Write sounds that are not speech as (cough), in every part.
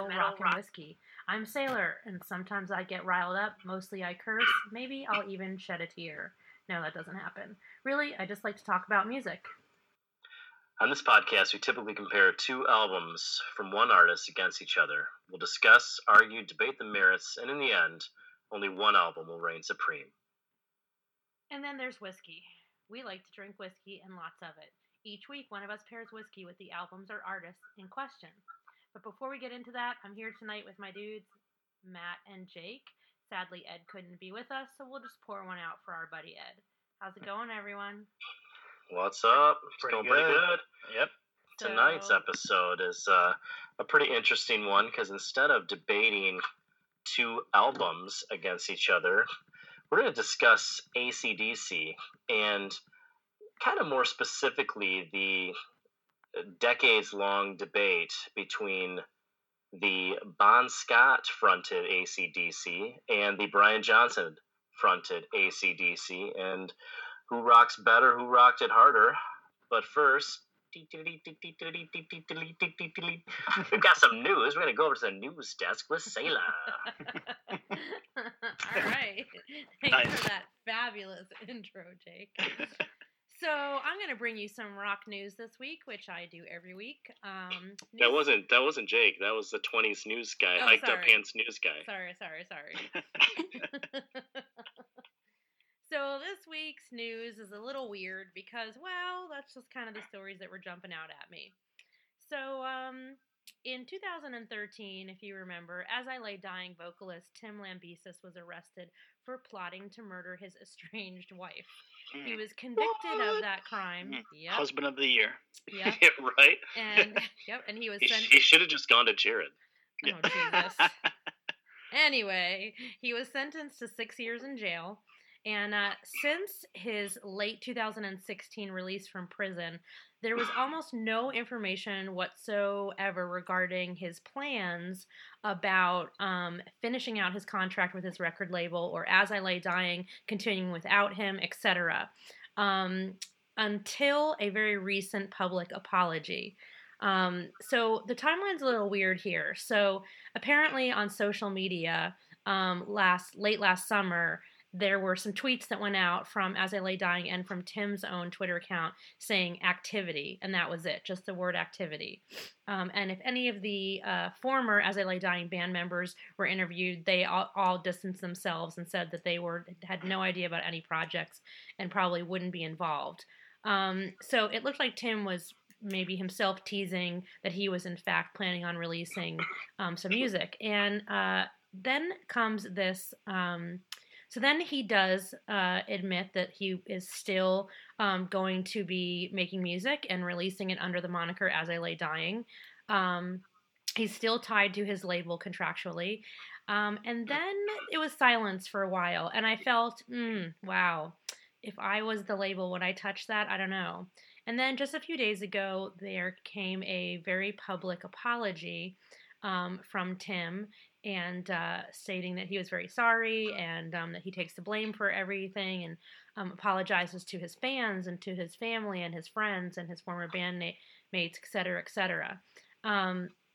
to another, episode, of Metal, Rock, and Whiskey. I'm Sailor, and sometimes I get riled up. Mostly I curse. Maybe I'll even shed a tear. No, that doesn't happen. Really, I just like to talk about music. On this podcast, we typically compare two albums from one artist against each other. We'll discuss, argue, debate the merits, and in the end, only one album will reign supreme. And then there's whiskey. We like to drink whiskey and lots of it. Each week, one of us pairs whiskey with the albums or artists in question. But before we get into that, I'm here tonight with my dudes, Matt and Jake. Sadly, Ed couldn't be with us, so we'll just pour one out for our buddy Ed. How's it going, everyone? What's up? It's Pretty going pretty good. good. Yep. Tonight's episode is uh, a pretty interesting one because instead of debating two albums against each other, we're going to discuss ACDC and kind of more specifically the decades long debate between the Bon Scott fronted ACDC and the Brian Johnson fronted ACDC and who rocks better, who rocked it harder. But first, we've got some news. We're going to go over to the news desk with Sailor. (laughs) All right. (laughs) Thanks Nice. for that fabulous intro, Jake. (laughs) So I'm going to bring you some rock news this week, which I do every week. Um, That wasn't that wasn't Jake. That was the 20s news guy, Oh, hiked up sorry. pants news guy. Sorry, sorry, sorry. (laughs) (laughs) so this week's news is a little weird because, well, that's just kind of the stories that were jumping out at me. So, um, in 2013, if you remember, As I Lay Dying vocalist Tim Lambesis was arrested for plotting to murder his (laughs) estranged wife. He was convicted of that crime. Mm. Yep. Husband of the year. (laughs) Yep. Yeah, right? And (laughs) yep, and he was He, sent he should have just gone to Jared. Oh Jesus. Anyway, he was sentenced to six years in jail. And uh, since his late 2016 release from prison, there was almost no information whatsoever regarding his plans about um, finishing out his contract with his record label or As I Lay Dying, continuing without him, etc. Um, until a very recent public apology. Um, so the timeline's a little weird here. So apparently on social media, um, last late last summer, there were some tweets that went out from As I Lay Dying and from Tim's own Twitter account saying activity, and that was it, just the word activity. Um, and if any of the uh, former As I Lay Dying band members were interviewed, they all, all distanced themselves and said that they were had no idea about any projects and probably wouldn't be involved. Um, so it looked like Tim was maybe himself teasing that he was in fact planning on releasing um, some music. And uh, then comes this. So then he does uh, admit that he is still um, going to be making music and releasing it under the moniker As I Lay Dying. Um, he's still tied to his label contractually. Um, and then it was silence for a while. And I felt, mm, wow, if I was the label, would I touch that? I don't know. And then just a few days ago, there came a very public apology um, from Tim and uh, stating that he was very sorry and um, that he takes the blame for everything and um, apologizes to his fans and to his family and his friends and his former bandmates, et cetera, et cetera. Um, (clears throat)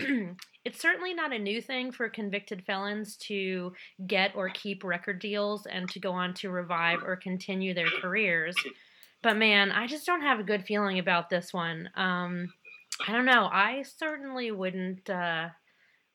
it's certainly not a new thing for convicted felons to get or keep record deals and to go on to revive or continue their careers. But man, I just don't have a good feeling about this one. Um, I don't know. I certainly wouldn't. Uh,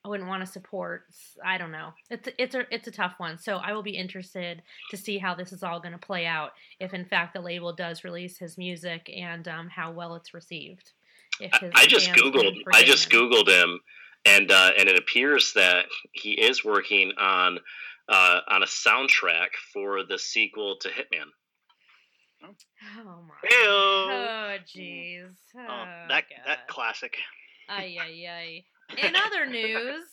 I wouldn't want to support. I don't know. It's it's a it's a tough one. So I will be interested to see how this is all going to play out. If in fact the label does release his music and um, how well it's received. If his I just googled. I just him. googled him, and uh, and it appears that he is working on uh, on a soundtrack for the sequel to Hitman. Oh my. Heyo. Oh jeez. Oh, Oh, that that classic. Ay ay ay. In (laughs) other news,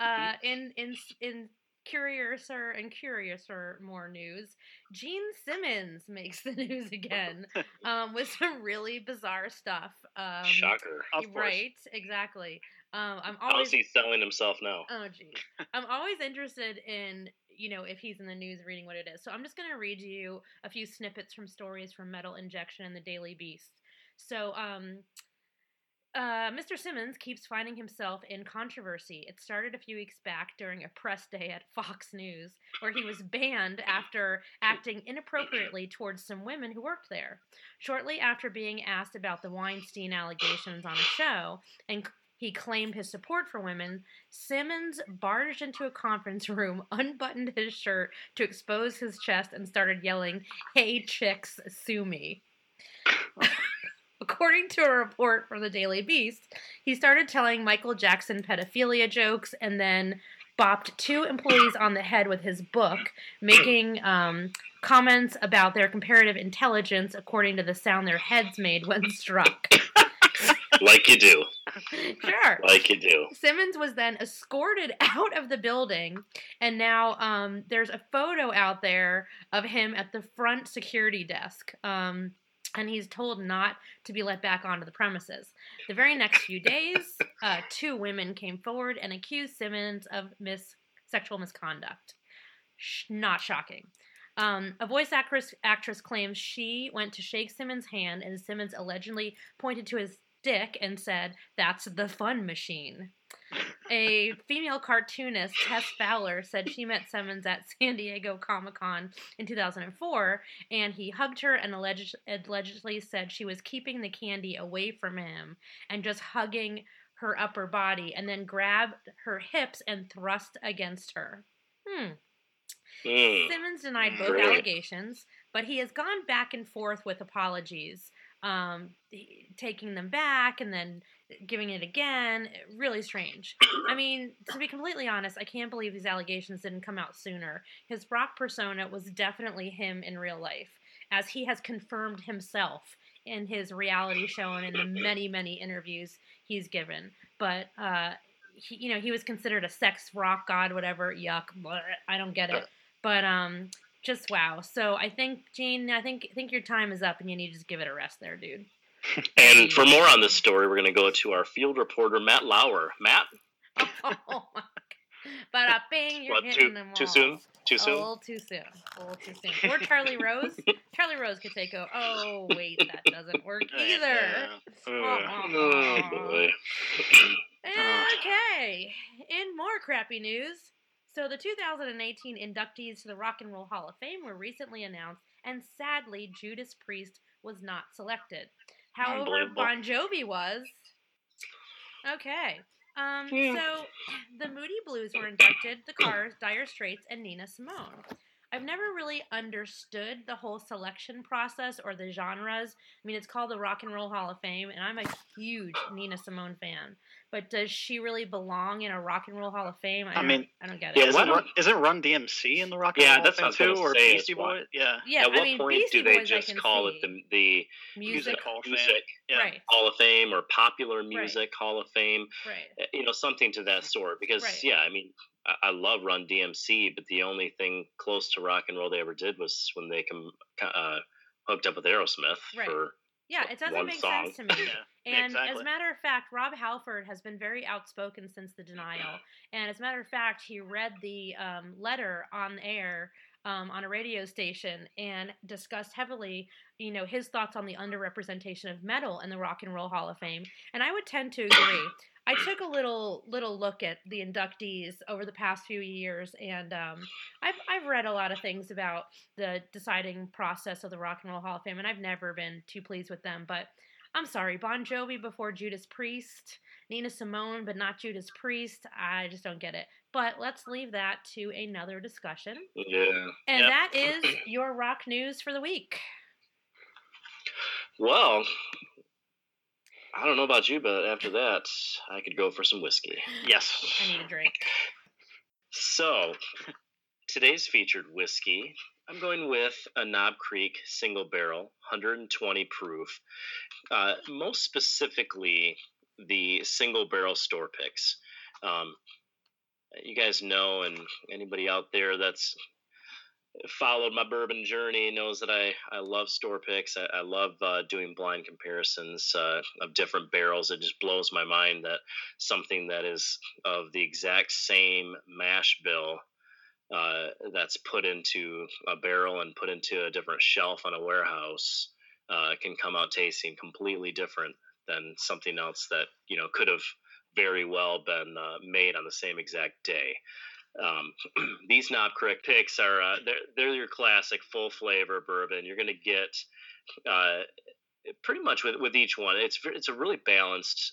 uh, in in in curiouser and curiouser more news, Gene Simmons makes the (laughs) news again (laughs) um, with some really bizarre stuff. Um, Shocker. Of course. Right, exactly. Um, I'm How's always he selling himself now? Oh geez. I'm always interested in, you know, if he's in the news reading what it is. So I'm just gonna read you a few snippets from stories from Metal Injection and the Daily Beast. So um uh, Mr. Simmons keeps finding himself in controversy. It started a few weeks back during a press day at (laughs) Fox News, where he was banned after acting inappropriately towards some women who worked there. Shortly after being asked about the Weinstein allegations on a show and he claimed his support for women, Simmons barged into a conference room, (laughs) unbuttoned his shirt to expose his chest, and started yelling, Hey, chicks, sue me. According to a report from the Daily Beast, he started telling Michael Jackson pedophilia jokes and then bopped two employees on the head with his book, making um, comments about their comparative intelligence according to the sound their heads made when (laughs) struck. like you do. Sure. Like you do. Simmons was then escorted (laughs) out of the building, and now um, there's a photo out there of him at the front security desk. Um, and he's told not to be let back onto the premises. The very next few days, (laughs) uh, two women came forward and accused Simmons of mis- sexual misconduct. Sh- not shocking. Um, a voice actress, actress claims she went to shake Simmons' hand, and Simmons allegedly pointed to his dick and said, That's the fun machine. A female cartoonist, Tess Fowler, said she met Simmons at San Diego Comic Con in 2004, and he hugged her and alleged, allegedly said she was keeping the candy away from him and just hugging her upper body, and then grabbed her hips and thrust against her. Hmm. Mm. Simmons denied both allegations, but he has gone back and forth with apologies, um, taking them back and then giving it again. Really strange. I mean, to be completely honest, I can't believe these allegations didn't come out sooner. His rock persona was definitely him in real life, as he has confirmed himself in his reality show and in the many, many interviews he's given. But, uh, he, you know, he was considered a sex rock god, whatever. Yuck. bleh, I don't get it. But um, just wow. So I think Gene, I think I think your time is up, and you need to just give it a rest there, dude. And for more on this story, we're going to go to our field reporter, Matt Lauer. Matt, (laughs) oh my god. But uh, bang, you're what, hitting too, them too soon? Too A soon? little too soon. A little too soon. Or Charlie Rose. (laughs) Charlie Rose could take over. Oh wait, that doesn't work either. Uh, oh, boy. Okay. In more crappy news, so the 2018 inductees to the Rock and Roll Hall of Fame were recently announced, and sadly, Judas Priest was not selected. However. Bon Jovi was. Okay. Um, Yeah. So the Moody Blues were inducted, the Cars, Dire Straits, and Nina Simone. I've never really understood the whole selection process or the genres. I mean, it's called the Rock and Roll Hall of Fame, and I'm a huge Nina Simone fan. But does she really belong in a Rock and Roll Hall of Fame? I, I don't- mean, I don't get it. Yeah, it. isn't, Run, isn't Run DMC in the Rock and Yeah, Roll that's thing what I was too, or Beastie is Boy? Yeah, yeah, At what I mean, point Beastie do they Boys just call it the, the music? Music Hall of Fame. music Yeah. Right, Hall of Fame or Popular Music Hall of Fame? right. Uh, You know, something to that sort. Because, Right. yeah, I mean, I, I love Run DMC, but the only thing close to rock and roll they ever did was when they com- uh, hooked up with Aerosmith Right. for Yeah, it doesn't one make song. sense to me. (laughs) And as a matter of fact, Rob Halford has been very outspoken since the denial. (clears throat) And as a matter of fact, he read the um, letter on air um, on a radio station and discussed heavily, you know, his thoughts on the underrepresentation of metal in the Rock and Roll Hall of Fame. And I would tend to agree. I took a little little look at the inductees over the past few years, and um, I've I've read a lot of things about the deciding process of the Rock and Roll Hall of Fame, and I've never been too pleased with them. But I'm sorry, Bon Jovi before Judas Priest, Nina Simone, but not Judas Priest. I just don't get it. But let's leave that to another discussion. yeah. And Yep. that (clears throat) is your rock news for the week. Well, I don't know about you, but after that, I could go for some whiskey. Yes. I need a drink. So, today's featured whiskey, I'm going with a Knob Creek single barrel, 120 proof. Uh, most specifically, the single barrel store picks. Um, you guys know, and anybody out there that's followed my bourbon journey knows that I, I love store picks. I, I love uh, doing blind comparisons uh, of different barrels. It just blows my mind that something that is of the exact same mash bill uh, that's put into a barrel and put into a different shelf on a warehouse uh, can come out tasting completely different than something else that you know could have very well been uh, made on the same exact day. Um, (clears throat) these Knob Creek picks are uh, they're, they're your classic full flavor bourbon. You're going to get uh, pretty much with, with each one. It's it's a really balanced,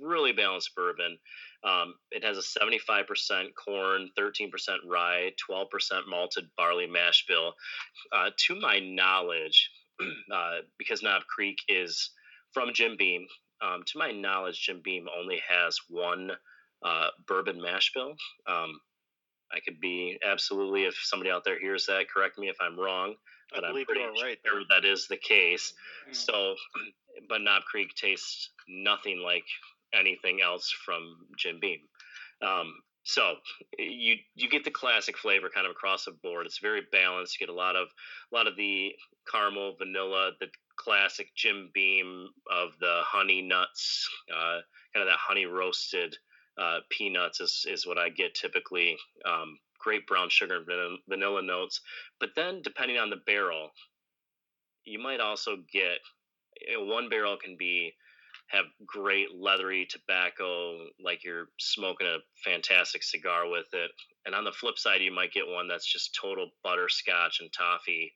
really balanced bourbon. Um, it has a 75% corn, 13% rye, 12% malted barley mash bill. Uh, to my knowledge, (clears throat) uh, because Knob Creek is from Jim Beam, um, to my knowledge, Jim Beam only has one uh, bourbon mash bill. Um, I could be absolutely, if somebody out there hears that, correct me if I'm wrong. But I I'm believe pretty you are right sure there. that is the case. Mm. So, (clears throat) but Knob Creek tastes nothing like anything else from Jim Beam. Um, so you you get the classic flavor kind of across the board. It's very balanced. You get a lot of a lot of the caramel, vanilla, the classic Jim Beam of the honey nuts, uh, kind of that honey roasted uh, peanuts is is what I get typically. Um, great brown sugar and vanilla, notes, but then depending on the barrel, you might also get you know, one barrel can be have great leathery tobacco, like you're smoking a fantastic cigar with it. And on the flip side, you might get one that's just total butterscotch and toffee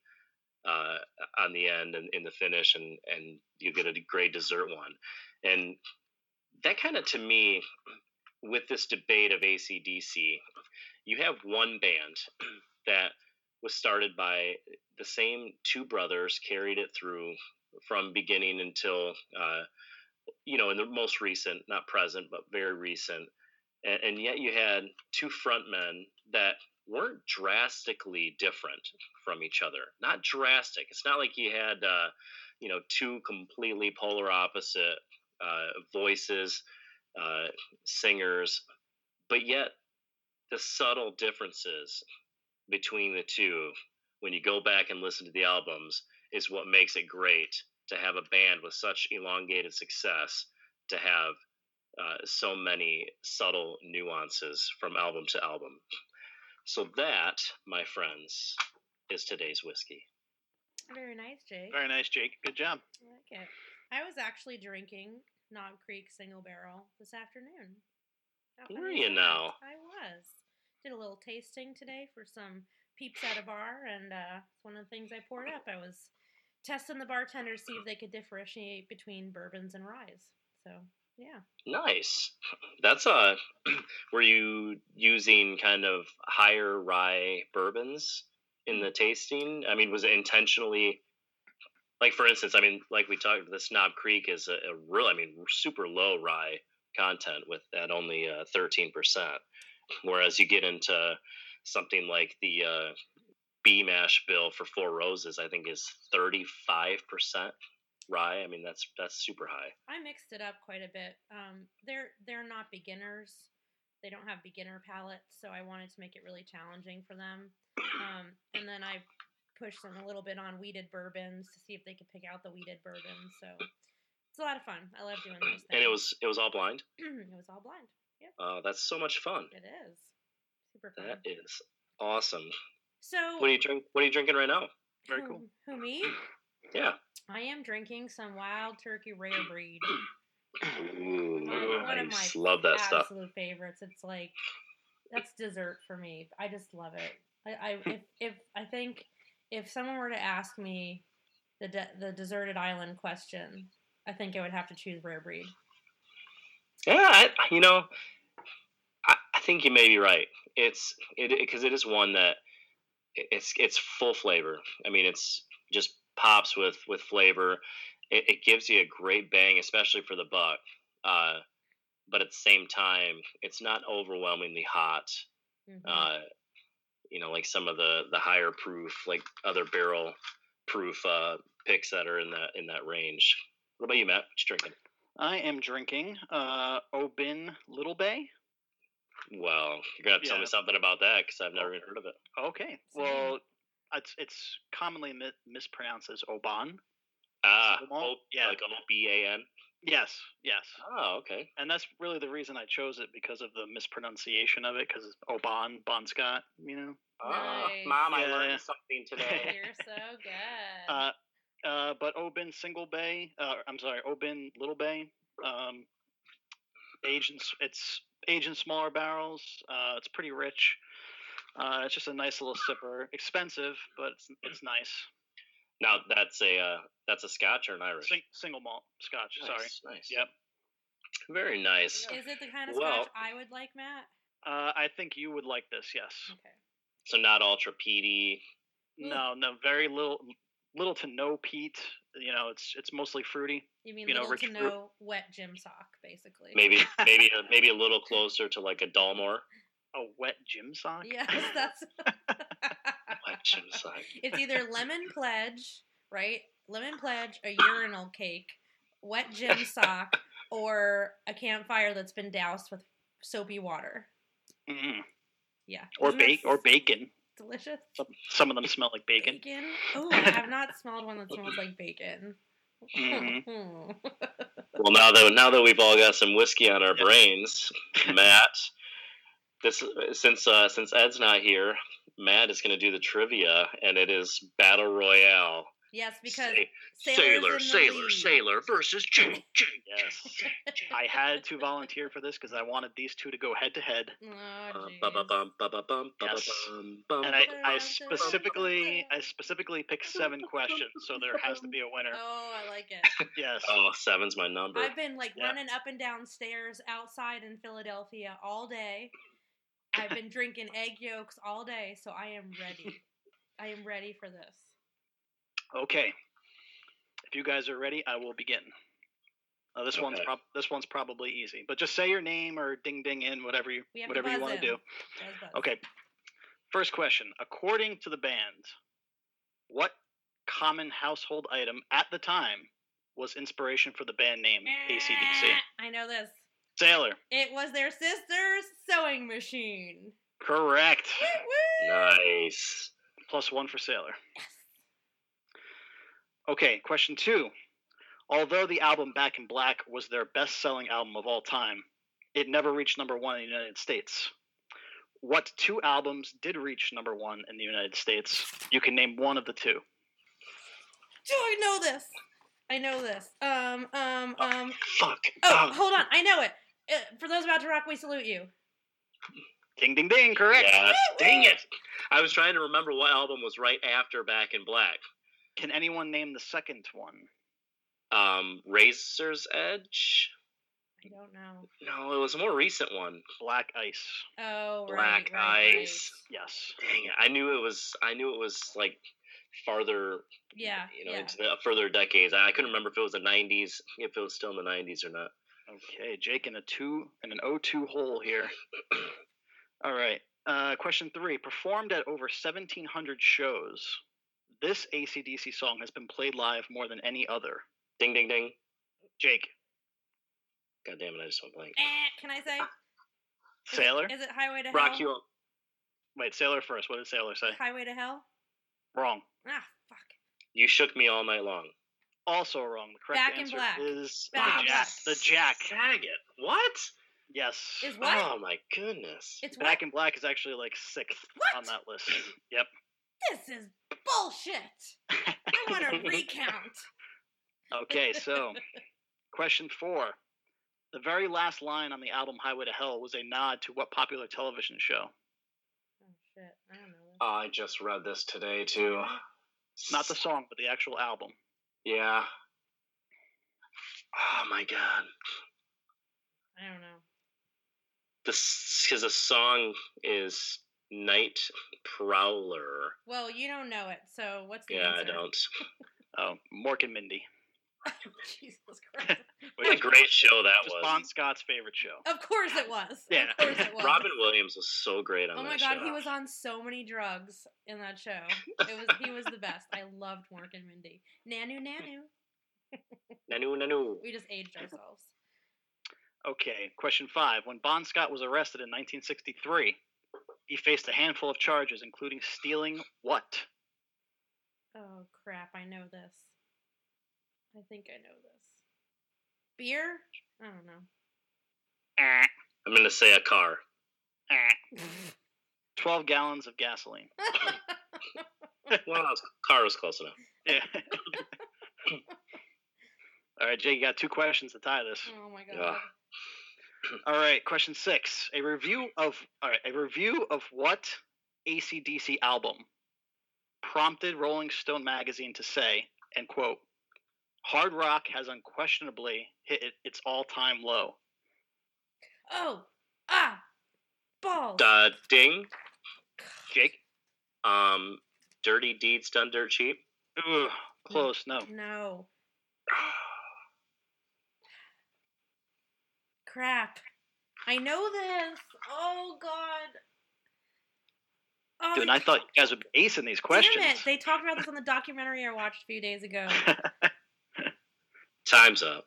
uh, on the end and in the finish, and and you get a great dessert one. And that kind of, to me, with this debate of ACDC, you have one band (clears throat) that was started by the same two brothers, carried it through from beginning until. Uh, you know, in the most recent, not present, but very recent, and, and yet you had two frontmen that weren't drastically different from each other. Not drastic. It's not like you had, uh, you know, two completely polar opposite uh, voices, uh, singers, but yet the subtle differences between the two, when you go back and listen to the albums, is what makes it great to have a band with such elongated success to have uh, so many subtle nuances from album to album. So that, my friends, is today's whiskey. Very nice, Jake. Very nice, Jake. Good job. I like it. I was actually drinking Knob Creek Single Barrel this afternoon. How funny Were you that? now? I was. Did a little tasting today for some peeps at a bar, and uh, it's one of the things I poured up. I was testing the bartenders see if they could differentiate between bourbons and ryes. So yeah, Nice. That's a. (clears throat) were you using kind of higher rye bourbons in the tasting? I mean, was it intentionally like for instance, I mean, like we talked the Snob Creek is a, a real I mean, super low rye content with that only uh, 13%. Whereas you get into something like the uh B mash bill for Four Roses, I think is 35% rye. I mean, that's that's super high. I mixed it up quite a bit. Um, they're they're not beginners. They don't have beginner palates, so I wanted to make it really challenging for them. Um, and then I pushed them a little bit on wheated bourbons to see if they could pick out the wheated bourbons. So it's a lot of fun. I love doing those things. And it was it was all blind. (clears throat) it was all blind. Oh, that's so much fun. It is super fun. That is awesome. So What are you drink? What are you drinking right now? Very who, cool. Who me? (clears throat) Yeah. I am drinking some Wild Turkey Rare Breed. (clears throat) Ooh, One- one of nice. my Love that stuff. absolute favorites. It's like that's dessert for me. I just love it. I, I hmm. if, if I think if someone were to ask me the de- the deserted island question, I think I would have to choose rare breed. Yeah, I, you know, I, I think you may be right. It's it because it is one that it- it's it's full flavor. I mean, it's just pops with with flavor. It, it gives you a great bang, especially for the buck. Uh, but at the same time, it's not overwhelmingly hot. Mhm. uh, you know, like some of the the higher proof, like other barrel proof uh, picks that are in that in that range. What about you, Matt? What you drinking? I am drinking uh, Obin Little Bay. Well, you're gonna have to tell me something about that because I've never even heard of it. Okay. Well, it's it's commonly mi- mispronounced as Oban. Ah, Single malt? O- Yeah. like O B A N. Yes, yes. Oh, okay. And that's really the reason I chose it because of the mispronunciation of it, because it's Oban, Bon Scott, you know. Ah, Nice. Mom, I Yeah. learned something (laughs) today. You're so (laughs) good. Uh, Uh, but Obin Single Bay, uh, I'm sorry, Obin Little Bay, um, agents, it's aged in smaller barrels. Uh, it's pretty rich. Uh, it's just a nice little sipper. Expensive, but it's, it's nice. Now that's a uh, that's a Scotch or an Irish. Sing, single malt Scotch. Sorry. Nice, nice. Yep. Very nice. Is it the kind of Well- scotch I would like, Matt? Uh, I think you would like this. Yes. Okay. So not ultra peaty. No, no, very little, little to no peat. You know, it's it's mostly fruity. You mean You know, rich to fruit. wet gym sock, basically. Maybe (laughs) maybe a, maybe a little closer to like a Dalmore. A wet gym sock. Yes, (laughs) (laughs) that's. Wet gym sock. it's either lemon pledge, right? Lemon pledge, a urinal cake, wet gym sock, or a campfire that's been doused with soapy water. Mm. Yeah. Or bake or bacon. Delicious. Some, some of them smell like bacon. Bacon. (laughs) Oh, I have not smelled one that smells like bacon. Mhm. Well, now that now that we've all got some whiskey on our Yep. brains, Matt, this since uh, since Ed's not here, Matt is going to do the trivia, and it is battle royale. Yes, because Sa- sailor, sailor, lead. sailor versus Jake, Jake. Yes. (laughs) I had to volunteer for this because I wanted these two to go head to head. Oh, Bum, jeez. ba, ba, bum, ba, ba, bum, ba, ba, Yes. bum, bum, And I, I specifically I specifically picked seven questions, so there has to be a winner. Oh, I like it. (laughs) Yes. Oh, seven's my number. I've been like Yeah. running up and down stairs outside in Philadelphia all day. I've been drinking egg yolks all day, so I am ready. (laughs) I am ready for this. Okay. If you guys are ready, I will begin. Uh, this one's prob- this one's probably easy, but just say your name or ding ding in whatever you whatever you want to do. Buzz, buzz. Okay. First question. According to the band, what common household item at the time was inspiration for the band name ACDC? I know this. Sailor. It was their sister's sewing machine. Correct. Woo, woo. nice. Plus one for Sailor. Yes. Okay, question two. Although the album Back in Black was their best selling album of all time, it never reached number one in the United States. What two albums did reach number one in the United States? You can name one of the two. Do I know this? I know this. Um, um, um. Fuck. Oh, Um, hold on. I know it. Uh, for those about to rock, we salute you. Ding, ding, ding, correct. Yes. Dang it. I was trying to remember what album was right after Back in Black. Can anyone name the second one? Um, Razor's Edge. I don't know. No, it was a more recent one. Black Ice. Oh, Black right, right, Ice. Yes. Dang it! I knew it was. I knew it was like farther. Yeah, You know, yeah. into the further decades. I, I couldn't remember if it was the '90s, if it was still in the '90s or not. Okay, Jake in a two and an O2 hole here. (coughs) All right. Uh, question three. Performed at over 1,700 shows, this ACDC song has been played live more than any other. Ding, ding, ding. Jake, God damn it! I just went blank. Eh, can I say? Sailor. Is it Highway to Hell? Rock Hell? you up. Wait, Sailor first. What did Sailor say? Highway to Hell? Wrong. Ah, fuck. You shook me all night long. Also wrong. The correct Back in answer Black. is Back the in Jack. Black. The Jack. Saget. What? Yes. Is what? Oh my goodness. It's Back what? in Black is actually like sixth What? on that list. Yep. This is bullshit. I want to (laughs) recount. Okay, (laughs) so question four. The very last line on the album Highway to Hell was a nod to what popular television show? Oh shit! I don't know. I just read this today too. Not the song, but the actual album. Yeah. Oh my god. I don't know. This because the song is Night Prowler. Well, you don't know it, so what's the Yeah, I don't. (laughs) Oh, Mork and Mindy. (laughs) Jesus Christ! (laughs) What a great show that Just was. Bon Scott's favorite show. of course it was. Yeah. Of course it was. Robin Williams was so great on oh this show. Oh that my god, show. he was on so many drugs in that show. It was he was the best. I loved Mork and Mindy. Nanu Nanu. Nanu Nanu. We just aged ourselves. Okay, question five. When Bon Scott was arrested in 1963, he faced a handful of charges, including stealing what? Oh crap! I know this. I think I know this. Beer? I don't know. (laughs) I'm gonna say a car. eh. (laughs) 12 gallons of gasoline. (laughs) Well, was- car was close enough. Yeah. All right, Jake, you got two questions to tie this. oh my god. Yeah. All right, question six. A review of all right, a review of what ACDC album prompted Rolling Stone magazine to say, and quote, hard rock has unquestionably hit it- its all-time low. Oh, ah, balls. Da ding. Jake? Um, dirty deeds done dirt cheap. Ugh, close, no. No. Crap. I know this. Oh god. Oh, Dude, I thought you guys would be acing these questions. Damn it! They talked about this on the documentary I watched a few days ago. (laughs) Time's up.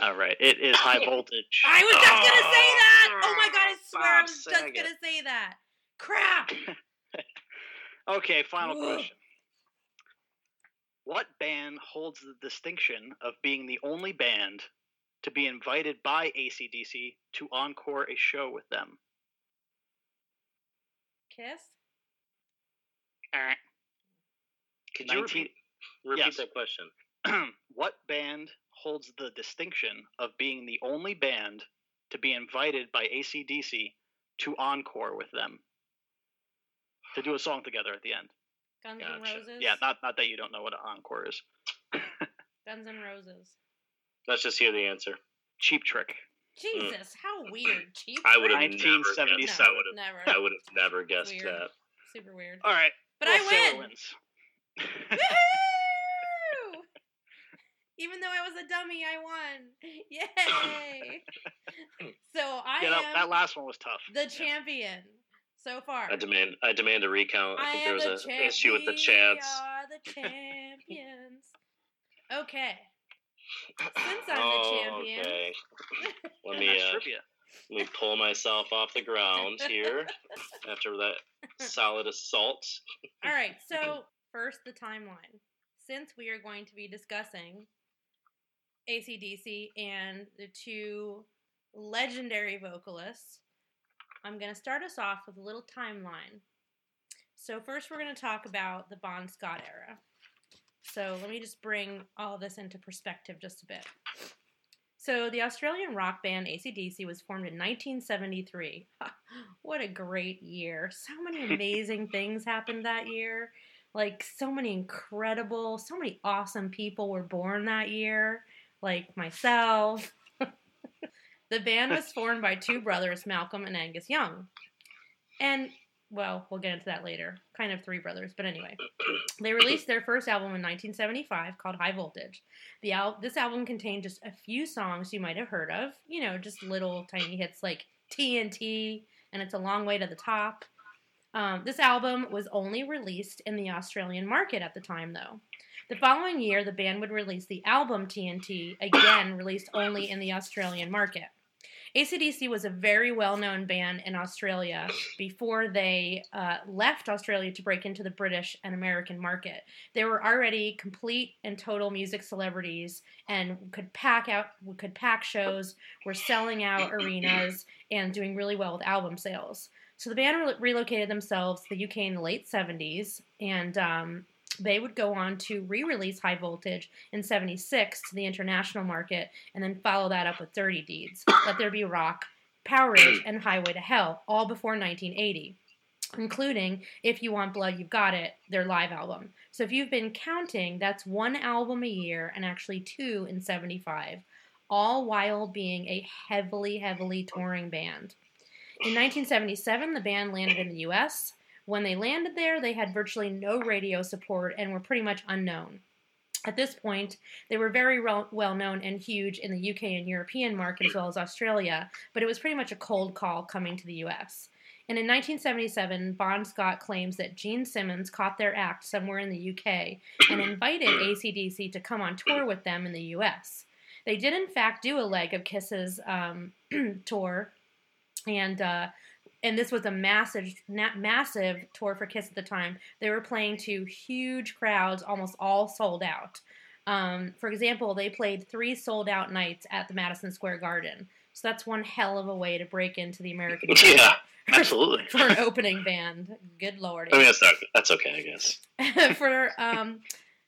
all right, it is high voltage. I was just gonna say that. Oh my god! I swear I Bob was just Saget. gonna say that. Crap. (laughs) Okay, final Ugh. question. What band holds the distinction of being the only band to be invited by ACDC to encore a show with them? Kiss. All right. Could you repeat, repeat Yes. that question? (clears throat) what band holds the distinction of being the only band to be invited by ACDC to encore with them? To do a song together at the end. Guns N' Gotcha. Roses. Yeah, not not that you don't know what an encore is. (clears throat) Guns N' Roses. Let's just hear the answer. Cheap Trick. Jesus, mm. how weird. Cheap. I would have Trick? never guessed. 1977. I would have. Never. I would have never guessed Weird. that. Super weird. All right. But well, I Sarah win. wins. Woohoo! Even though I was a dummy, I won. Yay! so I yeah, that, am that last one was tough. the champion so far. I demand. I demand a recount. I, I think there was the an issue with the we chance. are the champions. Okay. Since I'm oh, the champion. okay. (laughs) Let me uh, let me pull myself off the ground here (laughs) after that solid assault. All right. So (laughs) first, the timeline. Since we are going to be discussing ACDC and the two legendary vocalists, I'm going to start us off with a little timeline. So first, we're going to talk about the Bon Scott era. So let me just bring all this into perspective just a bit. So the Australian rock band ACDC was formed in 1973. (laughs) what a great year. So many (laughs) amazing things happened that year. Like so many incredible, so many awesome people were born that year, like myself. (laughs) the band was formed by two brothers, Malcolm and Angus Young. And well, we'll get into that later. Kind of three brothers, but anyway. They released their first album in 1975 called High Voltage. The al- this album contained just a few songs you might have heard of, you know, just little tiny hits like TNT and It's a Long Way to the Top. Um, this album was only released in the Australian market at the time, though. The following year, the band would release the album TNT, again released only in the Australian market. ACDC was a very well known band in Australia before they uh, left Australia to break into the British and American market. They were already complete and total music celebrities and could pack out, could pack shows, were selling out arenas, and doing really well with album sales. So the band re- relocated themselves to the UK in the late 70s, and um, they would go on to re-release High Voltage in 76 to the international market, and then follow that up with Dirty Deeds, Let There Be Rock, Powerage, and Highway to Hell, all before 1980 including If You Want Blood, You've Got It, their live album. So if you've been counting, that's one album a year and actually two in 75, all while being a heavily, heavily touring band. In 1977, the band landed in the US. When they landed there, they had virtually no radio support and were pretty much unknown. At this point, they were very well known and huge in the UK and European market as well as Australia, but it was pretty much a cold call coming to the US. And in 1977, Bon Scott claims that Gene Simmons caught their act somewhere in the UK and invited ACDC to come on tour with them in the US. They did, in fact, do a leg of Kiss's um, (clears throat) tour, and uh, and this was a massive, na- massive tour for Kiss at the time. They were playing to huge crowds, almost all sold out. Um, for example, they played three sold out nights at the Madison Square Garden. So that's one hell of a way to break into the American (laughs) Yeah, absolutely. (laughs) for an opening band. Good lord. I mean, that's not, that's okay, I guess. (laughs) for um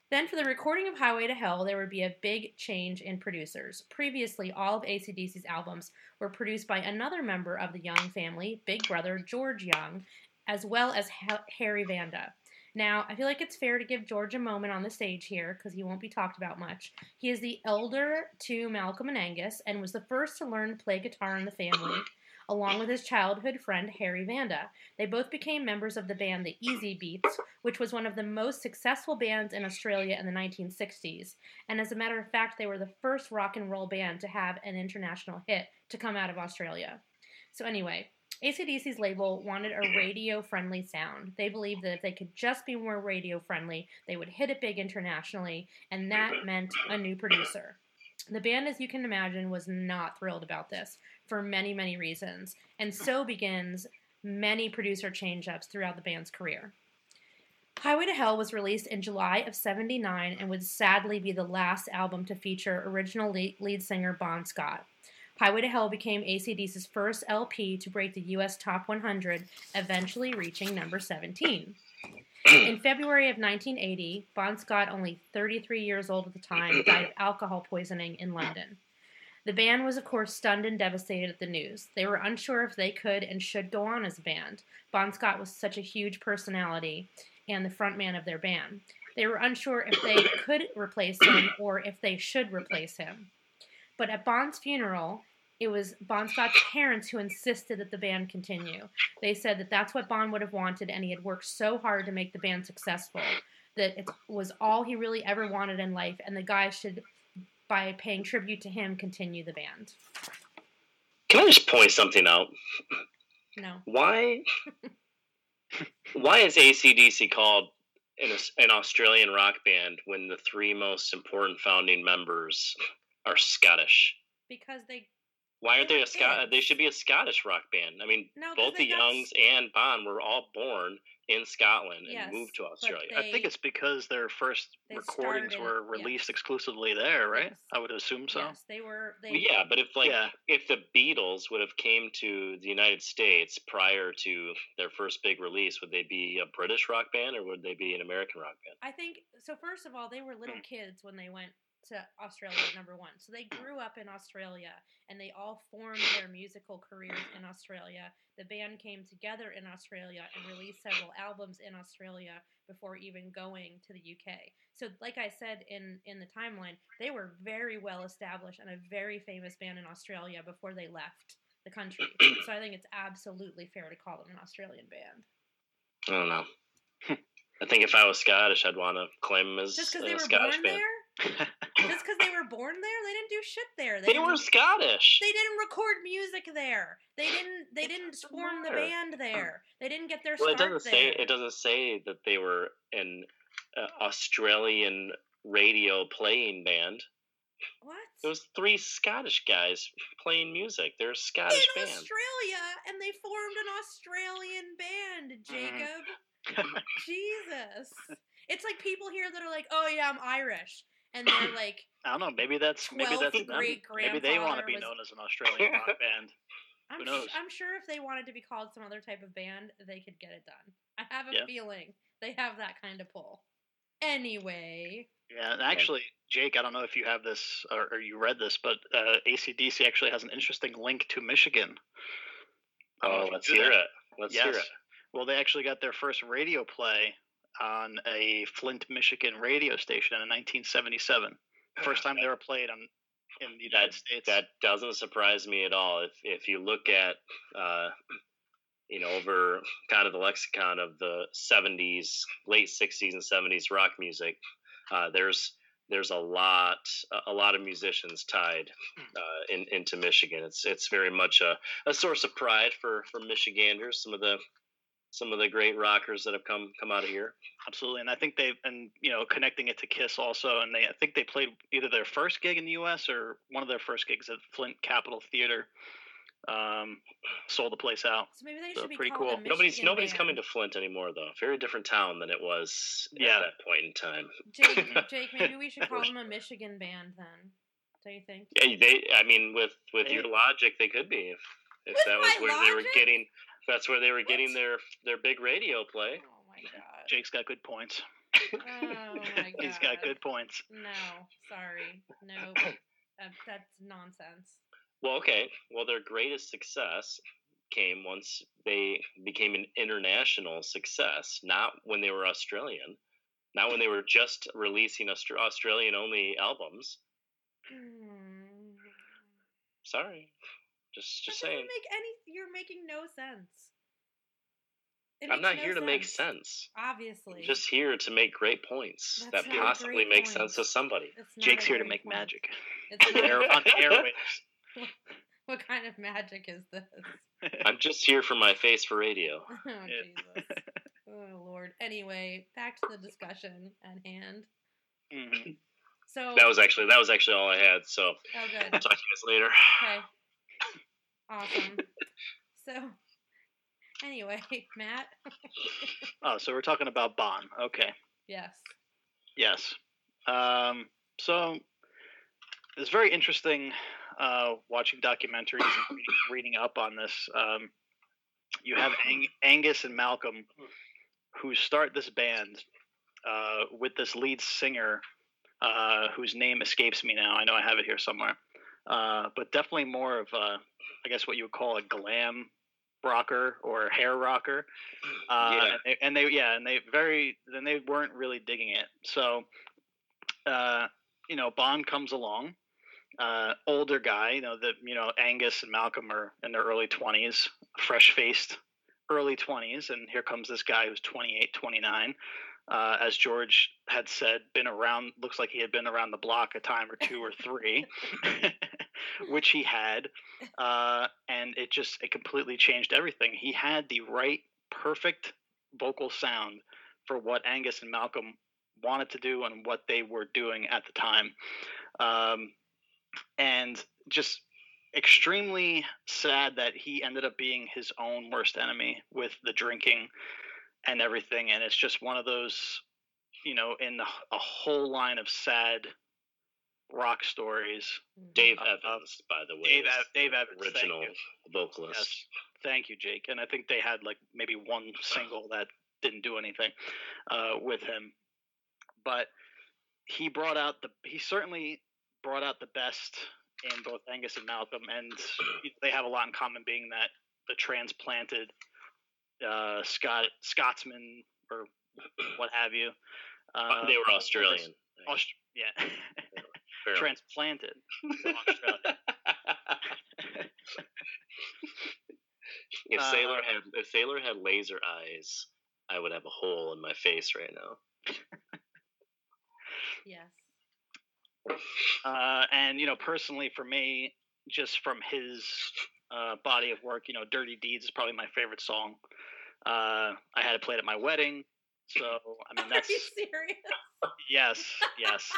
Then, for the recording of Highway to Hell, there would be a big change in producers. Previously, all of ACDC's albums were produced by another member of the Young family, Big Brother George Young, as well as Harry Vanda. Now, I feel like it's fair to give George a moment on the stage here because he won't be talked about much. He is the elder to Malcolm and Angus and was the first to learn to play guitar in the family, along with his childhood friend Harry Vanda. They both became members of the band the Easybeats, which was one of the most successful bands in Australia in the 1960s. And as a matter of fact, they were the first rock and roll band to have an international hit to come out of Australia. So, anyway, ACDC's label wanted a radio friendly sound. They believed that if they could just be more radio friendly, they would hit it big internationally, and that meant a new producer. The band, as you can imagine, was not thrilled about this for many, many reasons, and so begins many producer change ups throughout the band's career. Highway to Hell was released in July of 79 and would sadly be the last album to feature original lead, lead singer Bon Scott. Highway to Hell became ACDC's first LP to break the US Top 100, eventually reaching number 17. In February of 1980, Bon Scott, only 33 years old at the time, (clears throat) died of alcohol poisoning in London. The band was, of course, stunned and devastated at the news. They were unsure if they could and should go on as a band. Bon Scott was such a huge personality and the frontman of their band. They were unsure if they could replace him or if they should replace him. But at Bon's funeral, it was Bon Scott's parents who insisted that the band continue. They said that that's what Bon would have wanted, and he had worked so hard to make the band successful that it was all he really ever wanted in life, and the guy should, by paying tribute to him, continue the band. Can I just point something out? No. Why? why is ACDC called an, an Australian rock band when the three most important founding members are Scottish? Because they Why aren't They they a Scot? They should be a Scottish rock band. I mean, no, both the Youngs and Bon were all born in Scotland and Yes, moved to Australia. I think it's because their first recordings started- were yeah. released exclusively there, right? Yes. I would assume so. Yes, they were. They, Well, yeah, but if like Yeah. if the Beatles would have came to the United States prior to their first big release, would they be a British rock band or would they be an American rock band? I think so. First of all, they were little Hmm. kids when they went to Australia. Number one, so they grew up in Australia, and they all formed their musical careers in Australia. The band came together in Australia and released several albums in Australia before even going to the UK. So, like I said in in the timeline, they were very well established and a very famous band in Australia before they left the country. (clears throat) So, I think it's absolutely fair to call them an Australian band. I don't know. (laughs) I think if I was Scottish, I'd want to claim them as Just because a they were Scottish born band. there. (laughs) Just because they were born there, they didn't do shit there. They, didn't, were Scottish. They didn't record music there. They didn't. They didn't form the band there. They didn't get their well, it doesn't there. say it doesn't say that they were an uh, Australian radio playing band. What? It was three Scottish guys playing music. They're a in Scottish band. Australia, and they formed an Australian band. Jacob, (laughs) Jesus, it's like people here that are like, "Oh yeah, I'm Irish," and they're (coughs) like, I don't know. Maybe that's maybe that's them. Maybe they want to be was- known as an Australian rock (laughs) band. I'm, Who sh- knows? I'm sure if they wanted to be called some other type of band, they could get it done. I have a Yeah. feeling they have that kind of pull. Anyway, Yeah, and actually, Jake, I don't know if you have this or, or you read this, but uh, ACDC actually has an interesting link to Michigan. I don't know Oh, let's hear that. it. Let's yes. hear it. Well, they actually got their first radio play on a Flint, Michigan radio station in 1977. First time they were played on in the United States. That doesn't surprise me at all. If if you look at uh, you know over kind of the lexicon of the '70s, late '60s and '70s rock music, uh, there's there's a lot a lot of musicians tied uh, in, into Michigan. It's it's very much a, a source of pride for for Michiganders. Some of the some of the great rockers that have come come out of here. Absolutely, and I think they and you know connecting it to Kiss also, and they I think they played either their first gig in the U.S. or one of their first gigs at Flint Capitol Theater. Um, sold the place out. so maybe they So should be pretty called cool. a nobody's nobody's band. coming to Flint anymore though. Very different town than it was Yeah. at that point in time. Jake, (laughs) Jake, maybe we should call (laughs) them a Michigan band then. Do you think? Yeah, they. I mean, with with Hey. your logic, they could be if if With that was my where they were getting. If that's where they were getting their their big radio play. Oh my god. Jake's got good points. Oh my god. He's got good points. No, sorry. Nope. Uh, that's nonsense. Well, okay. Well, their greatest success came once they became an international success, not when they were Australian, not when they were just releasing Aust- Australian only albums. Mm. Sorry. Just just that saying. make any. You're making no sense. It I'm not no here to make sense. Obviously, I'm just here to make great points That's that possibly make point. sense to somebody. Jake's here to make point. magic It's not Air, a on the airwaves. (laughs) What kind of magic is this? I'm just here for my face for radio. (laughs) Oh Yeah. Jesus! Oh Lord. Anyway, back to the discussion at hand. Mhm. So That was actually that was actually all I had. So oh I'll good. talk to you guys later. Okay. Awesome. So anyway, (laughs) Matt. Oh, so we're talking about Bon. Okay. yes. Yes. Um, so it's very interesting uh, watching documentaries and reading, up on this. Um, you have Ang- Angus and Malcolm who start this band uh, with this lead singer uh, whose name escapes me now. I know I have it here somewhere. Uh, but definitely more of, a, I guess, what you would call a glam rocker or hair rocker. (clears throat) Uh, Yeah. and, they, and they, yeah, and they very, then they weren't really digging it. So, uh, you know, Bon comes along, uh, older guy, you know, the, you know, Angus and Malcolm are in their early 20s, fresh faced early 20s. And here comes this guy who's 28, 29. Uh, as George had said, been around, looks like he had been around the block a time or two or three, (laughs) which he had. Uh, and it just, it completely changed everything. He had the right, perfect vocal sound for what Angus and Malcolm wanted to do and what they were doing at the time. Um, and just extremely sad that he ended up being his own worst enemy with the drinking and everything. And it's just one of those, you know, in a whole line of sad rock stories. Mhm. Dave Uh, Evans, by the way, Dave is Dave the Evans, original you. vocalist. Yes. Thank you, Jake. And I think they had like maybe one single that didn't do anything uh, with him, but he brought out the he certainly brought out the best in both Angus and Malcolm, and they have a lot in common, being that the transplanted uh, Scot Scotsman or (clears throat) what have you. Uh, they were Australian. Aust- yeah, (laughs) Fair. transplanted (laughs) if Uh, Sailor had if Sailor had laser eyes, I would have a hole in my face right now. (laughs) Yes. Uh, and you know, personally, for me, just from his uh, body of work, you know, "Dirty Deeds" is probably my favorite song. Uh, I had it played at my wedding, so I mean, that's (laughs) Are you serious? yes, yes.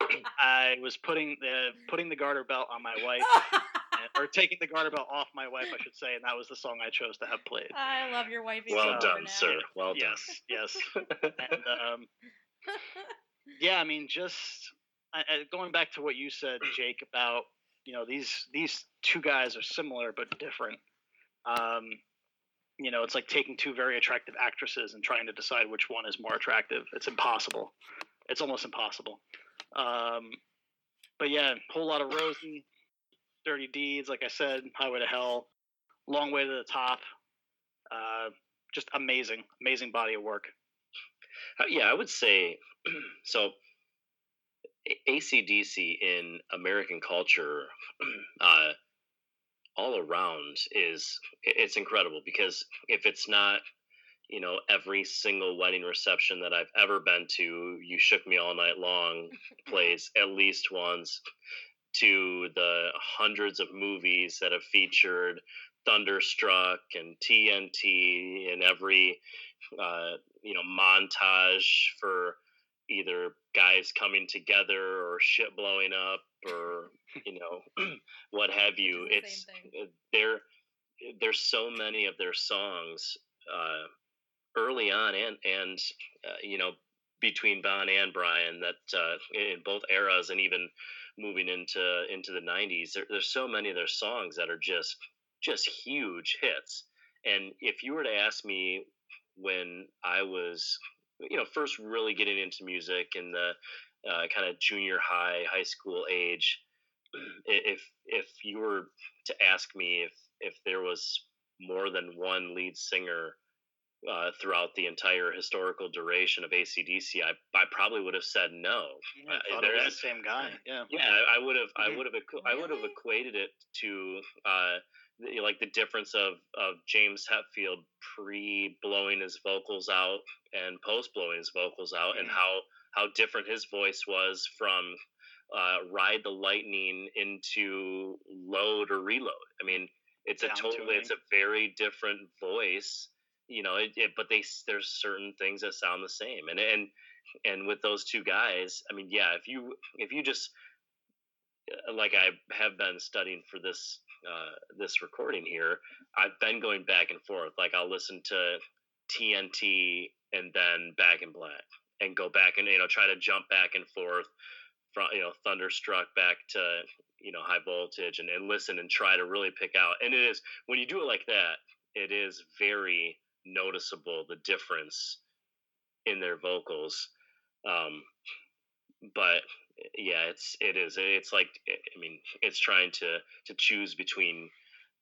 (laughs) I was putting the putting the garter belt on my wife, and, or taking the garter belt off my wife, I should say, and that was the song I chose to have played. I love your wife. Well more done, now. sir. Well yes, yes. (laughs) And um, yeah, I mean, just I, I, going back to what you said, Jake, about you know these these two guys are similar but different. Um, you know, it's like taking two very attractive actresses and trying to decide which one is more attractive. It's impossible. It's almost impossible. Um, but yeah, whole lot of Rosie, Dirty Deeds, like I said, Highway to Hell, Long Way to the Top. Uh, just amazing, amazing body of work. Uh, yeah, I would say (clears throat) so. ACDC in American culture, (clears throat) uh, all around is it's incredible because if it's not, you know, every single wedding reception that I've ever been to, "You Shook Me All Night Long" (laughs) plays at least once. To the hundreds of movies that have featured Thunderstruck and TNT and every uh, you know montage for either guys coming together or shit blowing up or you know (clears throat) what have you it's thing. uh, there there's so many of their songs uh, early on and and uh, you know between Bon and Brian that uh, in both eras and even moving into into the 90s there, there's so many of their songs that are just just huge hits and if you were to ask me when I was you know first really getting into music in the uh, kind of junior high, high school age. (clears throat) If if you were to ask me if if there was more than one lead singer uh, throughout the entire historical duration of ACDC, I, I probably would have said no. I thought it was the same guy. (laughs) Yeah, yeah, I would have. I would have, I would have equated it to uh, the, like the difference of of James Hetfield pre blowing his vocals out and post blowing his vocals out, and how how different his voice was from uh, Ride the Lightning into Load or Reload. I mean, it's a totally, it's a very different voice you know, it, it, but they there's certain things that sound the same, and and and with those two guys, I mean, yeah, if you if you just uh, like I have been studying for this uh, this recording here, I've been going back and forth. Like I'll listen to TNT and then Back in Black, and go back and you know try to jump back and forth from you know Thunderstruck back to you know High Voltage, and, and listen and try to really pick out. And it is when you do it like that, it is very noticeable the difference in their vocals. Um, but yeah, it's it is it's like I mean it's trying to to choose between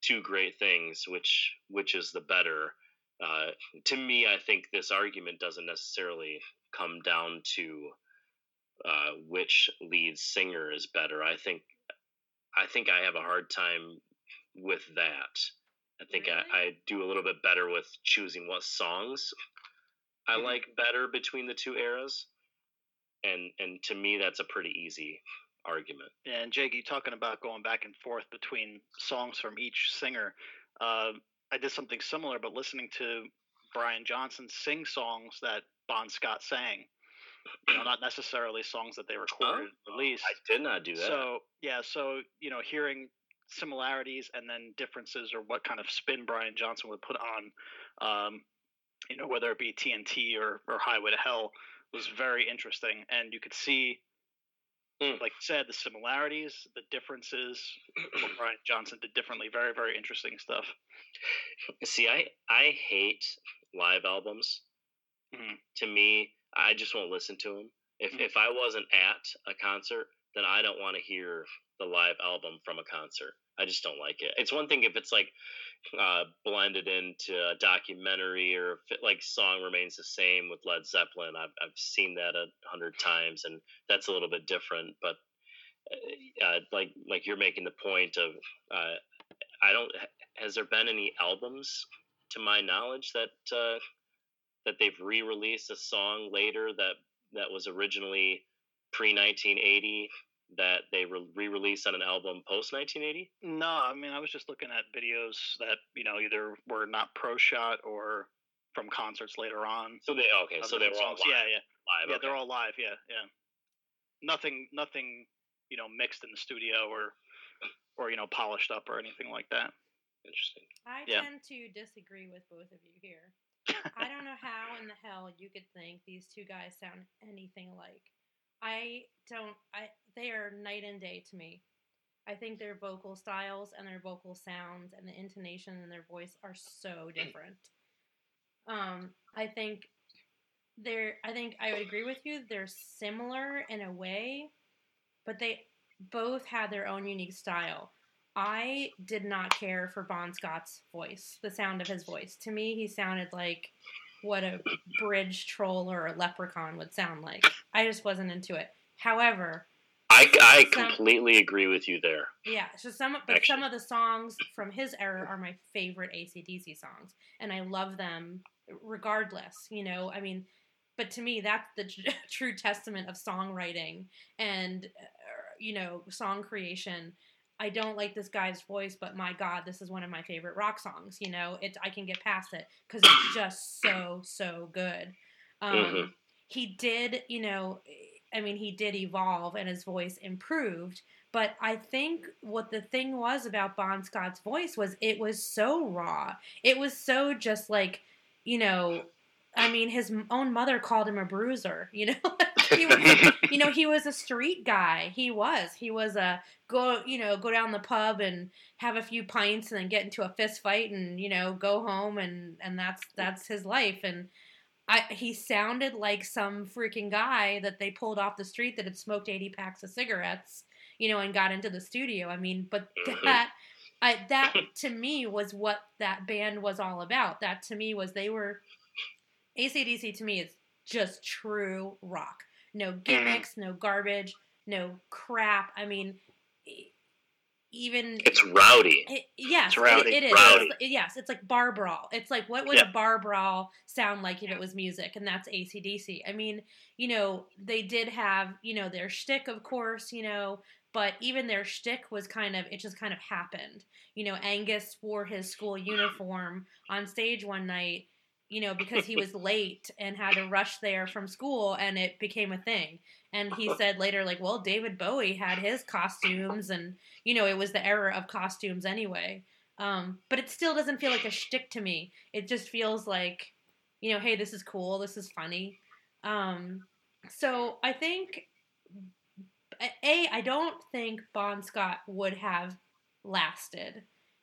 two great things, which which is the better. Uh, to me, I think this argument doesn't necessarily come down to uh, which lead singer is better. I think I think I have a hard time with that. I think really? I, I, do a little bit better with choosing what songs I mm-hmm. like better between the two eras, and and to me that's a pretty easy argument. Yeah, and Jake, you talking about going back and forth between songs from each singer. Uh, I did something similar, but listening to Brian Johnson sing songs that Bon Scott sang. You know, not necessarily songs that they recorded oh, released. I did not do that. So yeah, so you know, hearing similarities and then differences or what kind of spin Brian Johnson would put on, um, you know, whether it be TNT or, or Highway to Hell was very interesting. And you could see, mm. like I said, the similarities, the differences, what (clears throat) Brian Johnson did differently. Very, very interesting stuff. See, I, I hate live albums. Mm-hmm. To me, I just won't listen to them. If, mm-hmm. if I wasn't at a concert, then I don't want to hear the live album from a concert. I just don't like it. It's one thing if it's like uh, blended into a documentary or if it, like song remains the same with Led Zeppelin. I've I've seen that a hundred times, and that's a little bit different. But uh, uh, like like you're making the point of uh, I don't has there been any albums to my knowledge that uh, that they've re-released a song later that that was originally pre 1980 that they re-released on an album post 1980? No, I mean I was just looking at videos that you know either were not pro shot or from concerts later on. So they okay, so they were all live. yeah, yeah, live. Yeah, okay. they're all live. Yeah, yeah. Nothing, nothing, you know, mixed in the studio or or you know polished up or anything like that. Interesting. I yeah. tend to disagree with both of you here. I don't know how in the hell you could think these two guys sound anything alike. I don't. I they are night and day to me. I think their vocal styles and their vocal sounds and the intonation in their voice are so different. Um, I think they're. I think I would agree with you. They're similar in a way, but they both had their own unique style. I did not care for Bon Scott's voice, the sound of his voice. To me, he sounded like what a bridge troll or a leprechaun would sound like. I just wasn't into it. However, I, I some, completely agree with you there. Yeah, so some but Actually. some of the songs from his era are my favorite ACDC songs, and I love them regardless. You know, I mean, but to me, that's the (laughs) true testament of songwriting and uh, you know song creation I don't like this guy's voice, but my God, this is one of my favorite rock songs. You know, it I can get past it because it's just so so good. Um, mm-hmm. He did, you know, I mean, he did evolve and his voice improved. But I think what the thing was about Bon Scott's voice was it was so raw. It was so just like, you know, I mean, his own mother called him a bruiser. You know, (laughs) he was, you know, he was a street guy. He was. He was a go, you know, go down the pub and have a few pints and then get into a fist fight and you know go home and and that's that's his life. And I he sounded like some freaking guy that they pulled off the street that had smoked 80 packs of cigarettes, you know, and got into the studio. I mean, but Mhm. that I that to me was what that band was all about. That to me was they were ACDC to me is just true rock. No mm-hmm. gimmicks, no garbage, no crap. I mean, even It's rowdy. it, yes, It's rowdy. It, it is. Rowdy. It's- yes, it's like bar brawl. It's like what would Yeah. a bar brawl sound like if it was music? And that's ACDC. I mean, you know, they did have, you know, their shtick, of course, you know, but even their shtick was kind of, it just kind of happened. You know, Angus wore his school uniform on stage one night, you know, because he was late and had to rush there from school and it became a thing. And he (laughs) said later, like, well, David Bowie had his costumes and, you know, it was the era of costumes anyway. Um, but it still doesn't feel like a shtick to me. It just feels like, you know, hey, this is cool, this is funny. Um, so I think, a, I don't think Bon Scott would have lasted,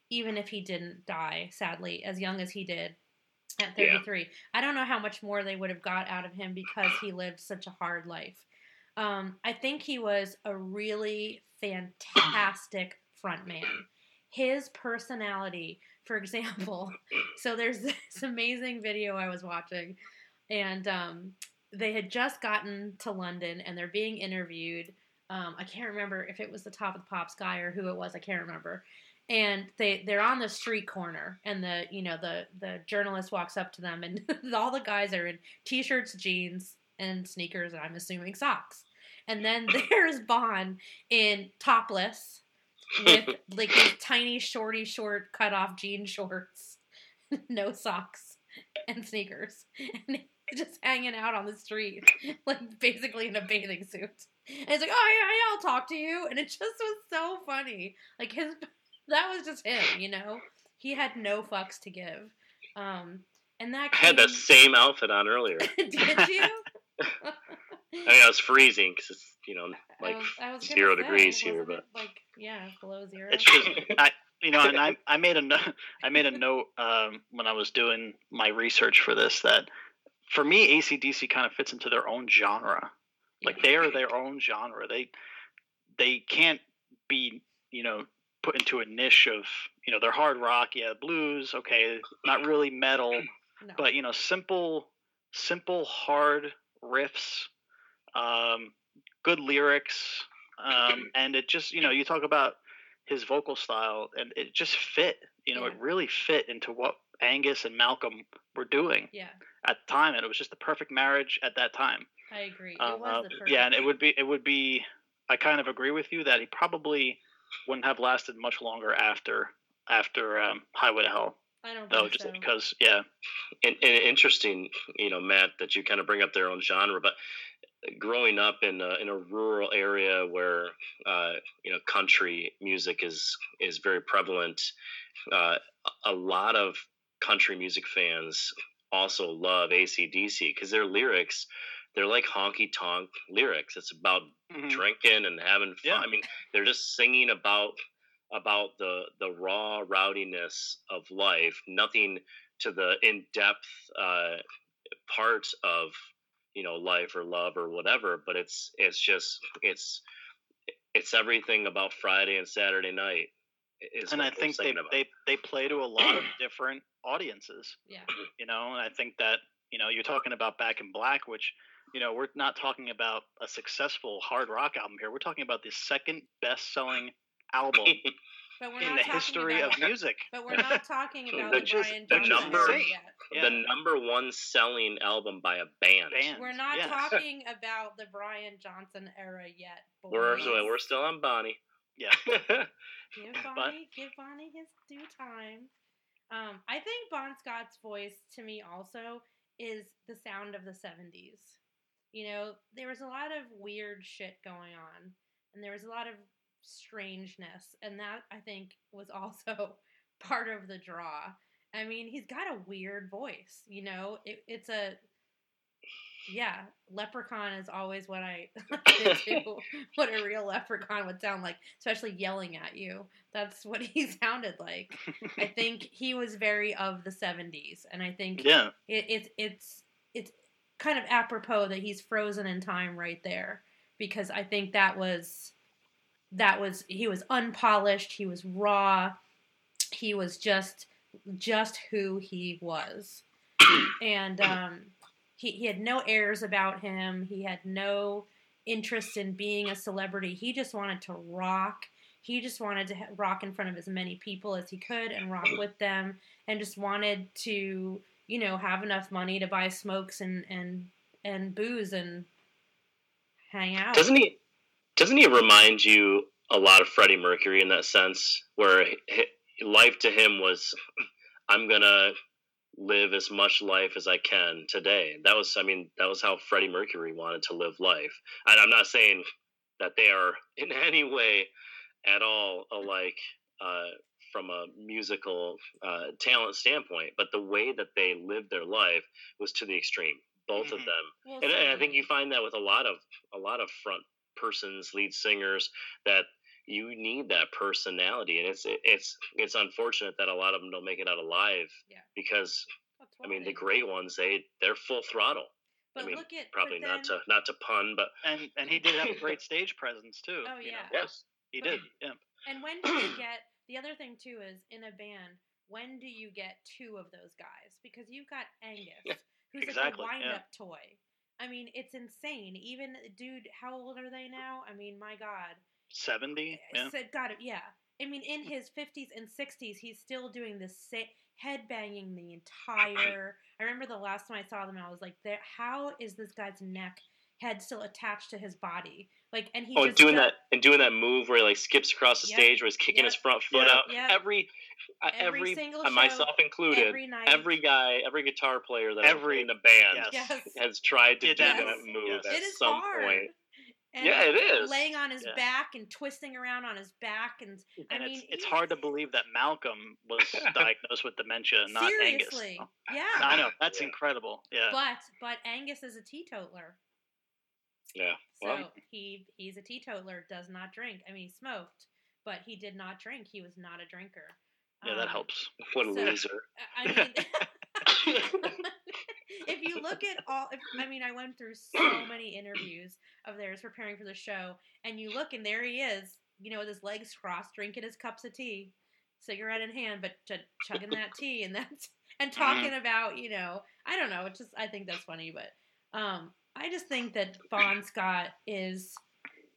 even if he didn't die, sadly, as young as he did at Yeah. 33. I don't know how much more they would have got out of him because he lived such a hard life. Um, I think he was a really fantastic frontman. His personality, for (laughs) example, so there's this amazing video I was watching, and um, they had just gotten to London and they're being interviewed. Um, I can't remember if it was the Top of the Pops guy or who it was. I can't remember. And they they're on the street corner, and the you know the the journalist walks up to them, and (laughs) all the guys are in t-shirts, jeans, and sneakers, and I'm assuming socks. And then (laughs) there's Bon in topless with (laughs) like these tiny, shorty, short, cut off jean shorts, no socks, and sneakers, and just hanging out on the street, like basically in a bathing suit. And he's like, "Oh yeah, yeah, I'll talk to you," and it just was so funny. Like his, that was just him, you know. He had no fucks to give. Um, and that I had the same outfit on earlier. (laughs) Did you? (laughs) I mean, I was freezing because it's you know like I was, I zero say, degrees here, but like yeah, below zero. It's just I, you know, and I I made a no- I made a note um, when I was doing my research for this that for me ACDC kind of fits into their own genre. Like Yeah. they are their own genre. They they can't be you know put into a niche of you know they're hard rock, yeah, blues, okay, not really metal, (clears throat) no. but you know simple simple hard riffs um, good lyrics um, (clears throat) and it just you know you talk about his vocal style and it just fit you know it really fit into what angus and malcolm were doing yeah, at the time and it was just the perfect marriage at that time I agree. It Uh, was the perfect. yeah and it would be it would be i kind of agree with you that he probably wouldn't have lasted much longer after after um, highway to hell I don't though think just so. because yeah and, and interesting, you know, Matt, that you kind of bring up their own genre, but growing up in a, in a rural area where uh, you know country music is is very prevalent, uh, a lot of country music fans also love ACDC because their lyrics they're like honky tonk lyrics. It's about Mhm. drinking and having fun. Yeah. I mean, they're just singing about about the the raw rowdiness of life, nothing to the in depth uh, parts of you know life or love or whatever. But it's it's just it's it's everything about Friday and Saturday night. Is and I think they, about. they they play to a lot of (clears throat) different audiences, yeah, you know. And I think that you know you're talking about Back in Black, which you know we're not talking about a successful hard rock album here. We're talking about the second best-selling album (laughs) in the history about, of (laughs) music. But we're not talking about The the, just- Brian the Johnson number- era yet. Yeah. the number one selling album by a band. Band. We're not yes. talking about the Brian Johnson era yet. We're boys. we're still on Bonnie. Yeah. (laughs) Give But- Bonnie, give Bonnie his due time. Um, I think Bon Scott's voice to me also is the sound of the '70s. You know, there was a lot of weird shit going on, and there was a lot of strangeness, and that I think was also (laughs) part of the draw. I mean, he's got a weird voice. You know, it, it's a yeah, leprechaun is always what I (laughs) do. (laughs) what a real leprechaun would sound like, especially yelling at you. That's what he sounded like. I think he was very of the '70s, and I think Yeah. it, it's it's kind of apropos that he's frozen in time right there because I think that was that was he was unpolished, he was raw, he was just just who he was. And um he, he had no airs about him. He had no interest in being a celebrity. He just wanted to rock. He just wanted to rock in front of as many people as he could and rock with them and just wanted to, you know, have enough money to buy smokes and and and booze and hang out. Doesn't he? Doesn't he remind you a lot of Freddie Mercury in that sense, where life to him was, (laughs) "I'm gonna live as much life as I can today." That was, I mean, that was how Freddie Mercury wanted to live life. And I'm not saying that they are (laughs) in any way at all alike uh, from a musical uh, talent standpoint, but the way that they lived their life was to the extreme both mm-hmm. of them. Well, and, and, I think you find that with a lot of a lot of front persons, lead singers, that you need that personality, and it's it's it's unfortunate that a lot of them don't make it out alive. Yeah. Because I mean, the great ones they they're full throttle. But I mean, look at probably then, not to not to pun, but and and he did have a great (laughs) stage presence too. Oh yeah. Know? Yes, he did. Yeah. And when did you (clears throat) get the other thing too is in a band when do you get two of those guys? Because you've got Angus, who's exactly, like a wind up yeah. toy. I mean, it's insane. Even dude, how old are they now? I mean, my God. Seventy. Eh, yeah. Said, got it. Yeah. I mean, in his fifties and sixties, he's still doing the same head banging the entire. I remember the last time I saw them, I was like, "How is this guy's neck head still attached to his body?" Like, and he oh, doing that and doing that move where he like skips across the yep, stage, where he's kicking yep, his front foot yep, out. Every every, every uh, myself included, every, night, every, guy, every guitar player that every in the band yes. has tried to do that move yes. at some hard. point. And yeah, it is. Laying on his yeah. back and twisting around on his back, and, and I it's, mean, it's hard to believe that Malcolm was diagnosed with dementia, not seriously. Angus. Yeah, I know that's yeah. incredible. Yeah, but but Angus is a teetotaler. Yeah, well. so he he's a teetotaler, does not drink. I mean, he smoked, but he did not drink. He was not a drinker. Yeah, that um, helps. (laughs) What a so, loser. I mean, (laughs) if you look at all, if, I mean, I went through so many interviews of theirs preparing for the show, and you look, and there he is, you know, with his legs crossed, drinking his cups of tea, cigarette in hand, but ch- chugging that tea, and that's and mm-hmm. talking about, you know, I don't know. It's just I think that's funny, but um, I just think that Bon Scott is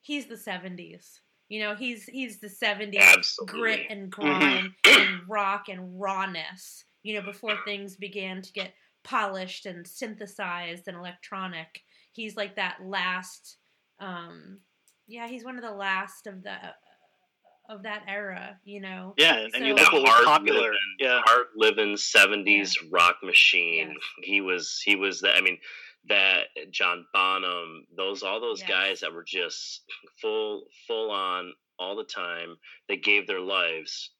he's the '70s. You know, he's he's the '70s grit and grime and rock and rawness. You know, before things began to get polished and synthesized and electronic. He's like that last. Um, yeah, he's one of the last of the of that era, you know. Yeah, and, so, you look what was popular. Living, yeah, hard living seventies yeah. rock machine. Yes. He was he was that. I mean, that John Bonham, those all those yes. guys that were just full full on all the time. They gave their lives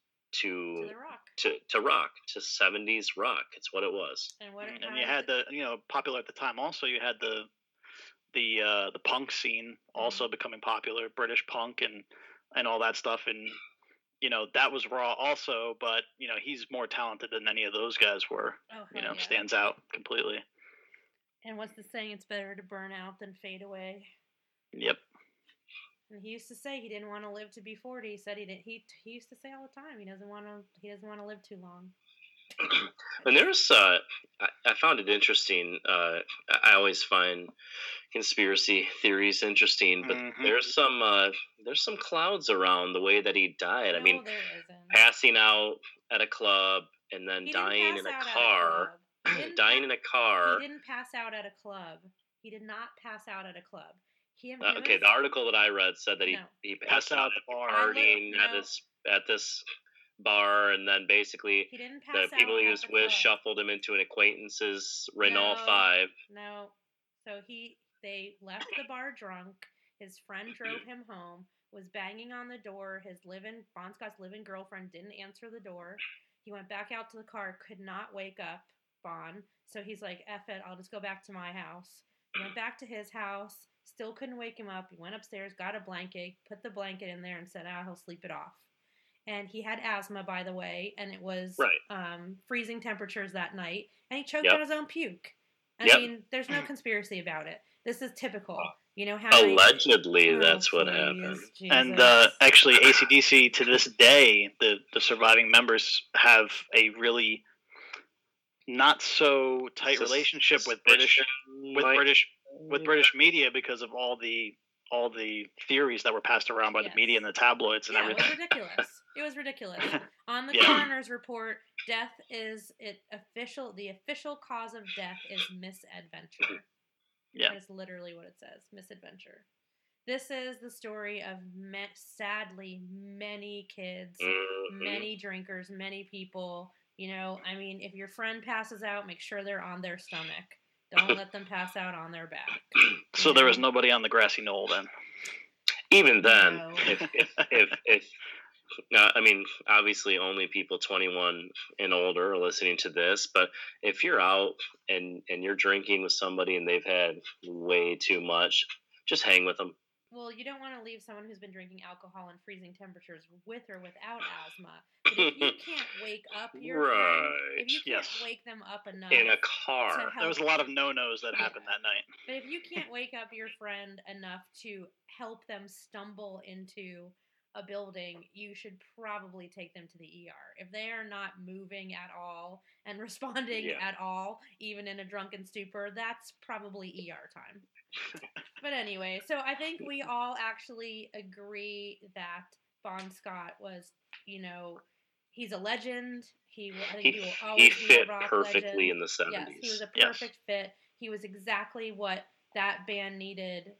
to to rock. To, to rock to 70s rock it's what it was and, what, and you had the you know popular at the time also you had the the uh, the punk scene also mm-hmm. becoming popular british punk and and all that stuff and you know that was raw also but you know he's more talented than any of those guys were oh, you know yeah. stands out completely and what's the saying? It's better to burn out than fade away. Yep. And he used to say he didn't want to live to be forty. He said he didn't. He he used to say all the time he doesn't want to. He doesn't want to live too long. (clears throat) and there's, uh, I, I, found it interesting. Uh, I always find conspiracy theories interesting, but mm-hmm. there's some uh, there's some clouds around the way that he died. No, I mean, passing out at a club and then dying in a car. (clears throat) dying in a car. He didn't pass out at a club. He did not pass out at a club. He, uh, okay, the article that I read said that he, no. he passed, out at the partying at no. this at this bar, and then basically the people he was with club. shuffled him into an acquaintance's Renault no, Five. No, so he they left the bar drunk. His friend drove (clears throat) him home. Was banging on the door. His living Bon Scott's living girlfriend didn't answer the door. He went back out to the car. Could not wake up. Bon. So he's like, F it, I'll just go back to my house. He went back to his house, still couldn't wake him up. He went upstairs, got a blanket, put the blanket in there, and said, ah, he'll sleep it off. And he had asthma, by the way, and it was right. um, freezing temperatures that night. And he choked yep. on his own puke. I Yep. mean, there's no conspiracy about it. This is typical. (clears throat) You know how Allegedly, Oh, that's what please, happened. And uh, Jesus. actually, ACDC to this day, the the surviving members have a really not so tight Sus- relationship with British with might- British with British media because of all the all the theories that were passed around by Yes. the media and the tabloids and yeah, it everything. was ridiculous. It was ridiculous. (laughs) On the Yeah. coroner's report, death is it official. The official cause of death is misadventure. Yeah. That is literally what it says. Misadventure. This is the story of me- sadly many kids, Mhm. many drinkers, many people. You know, I mean, if your friend passes out, make sure they're on their stomach. Don't let them pass out on their back. (clears throat) So there was nobody on the grassy knoll then. Even then, No. if if if, if uh, I mean, obviously, only people 21 and older are listening to this. But if you're out and and you're drinking with somebody and they've had way too much, just hang with them. Well, you don't want to leave someone who's been drinking alcohol in freezing temperatures with or without (sighs) asthma. But if you can't wake up your friend, Right. if you can't Yes. wake them up enough, In a car. help- There was a lot of no nos that Yeah. happened that night. but if you can't wake up your friend enough to help them stumble into a building, you should probably take them to the ER. If they are not moving at all and (laughs) responding Yeah. at all, even in a drunken stupor, that's probably ER time. But anyway, so I think we all actually agree that Bon Scott was, you know, he's a legend. He, will- I think He, he, will he always be a fit rock perfectly legend. in the 70s. Yes, he was a Yes. perfect fit. He was exactly what that band needed,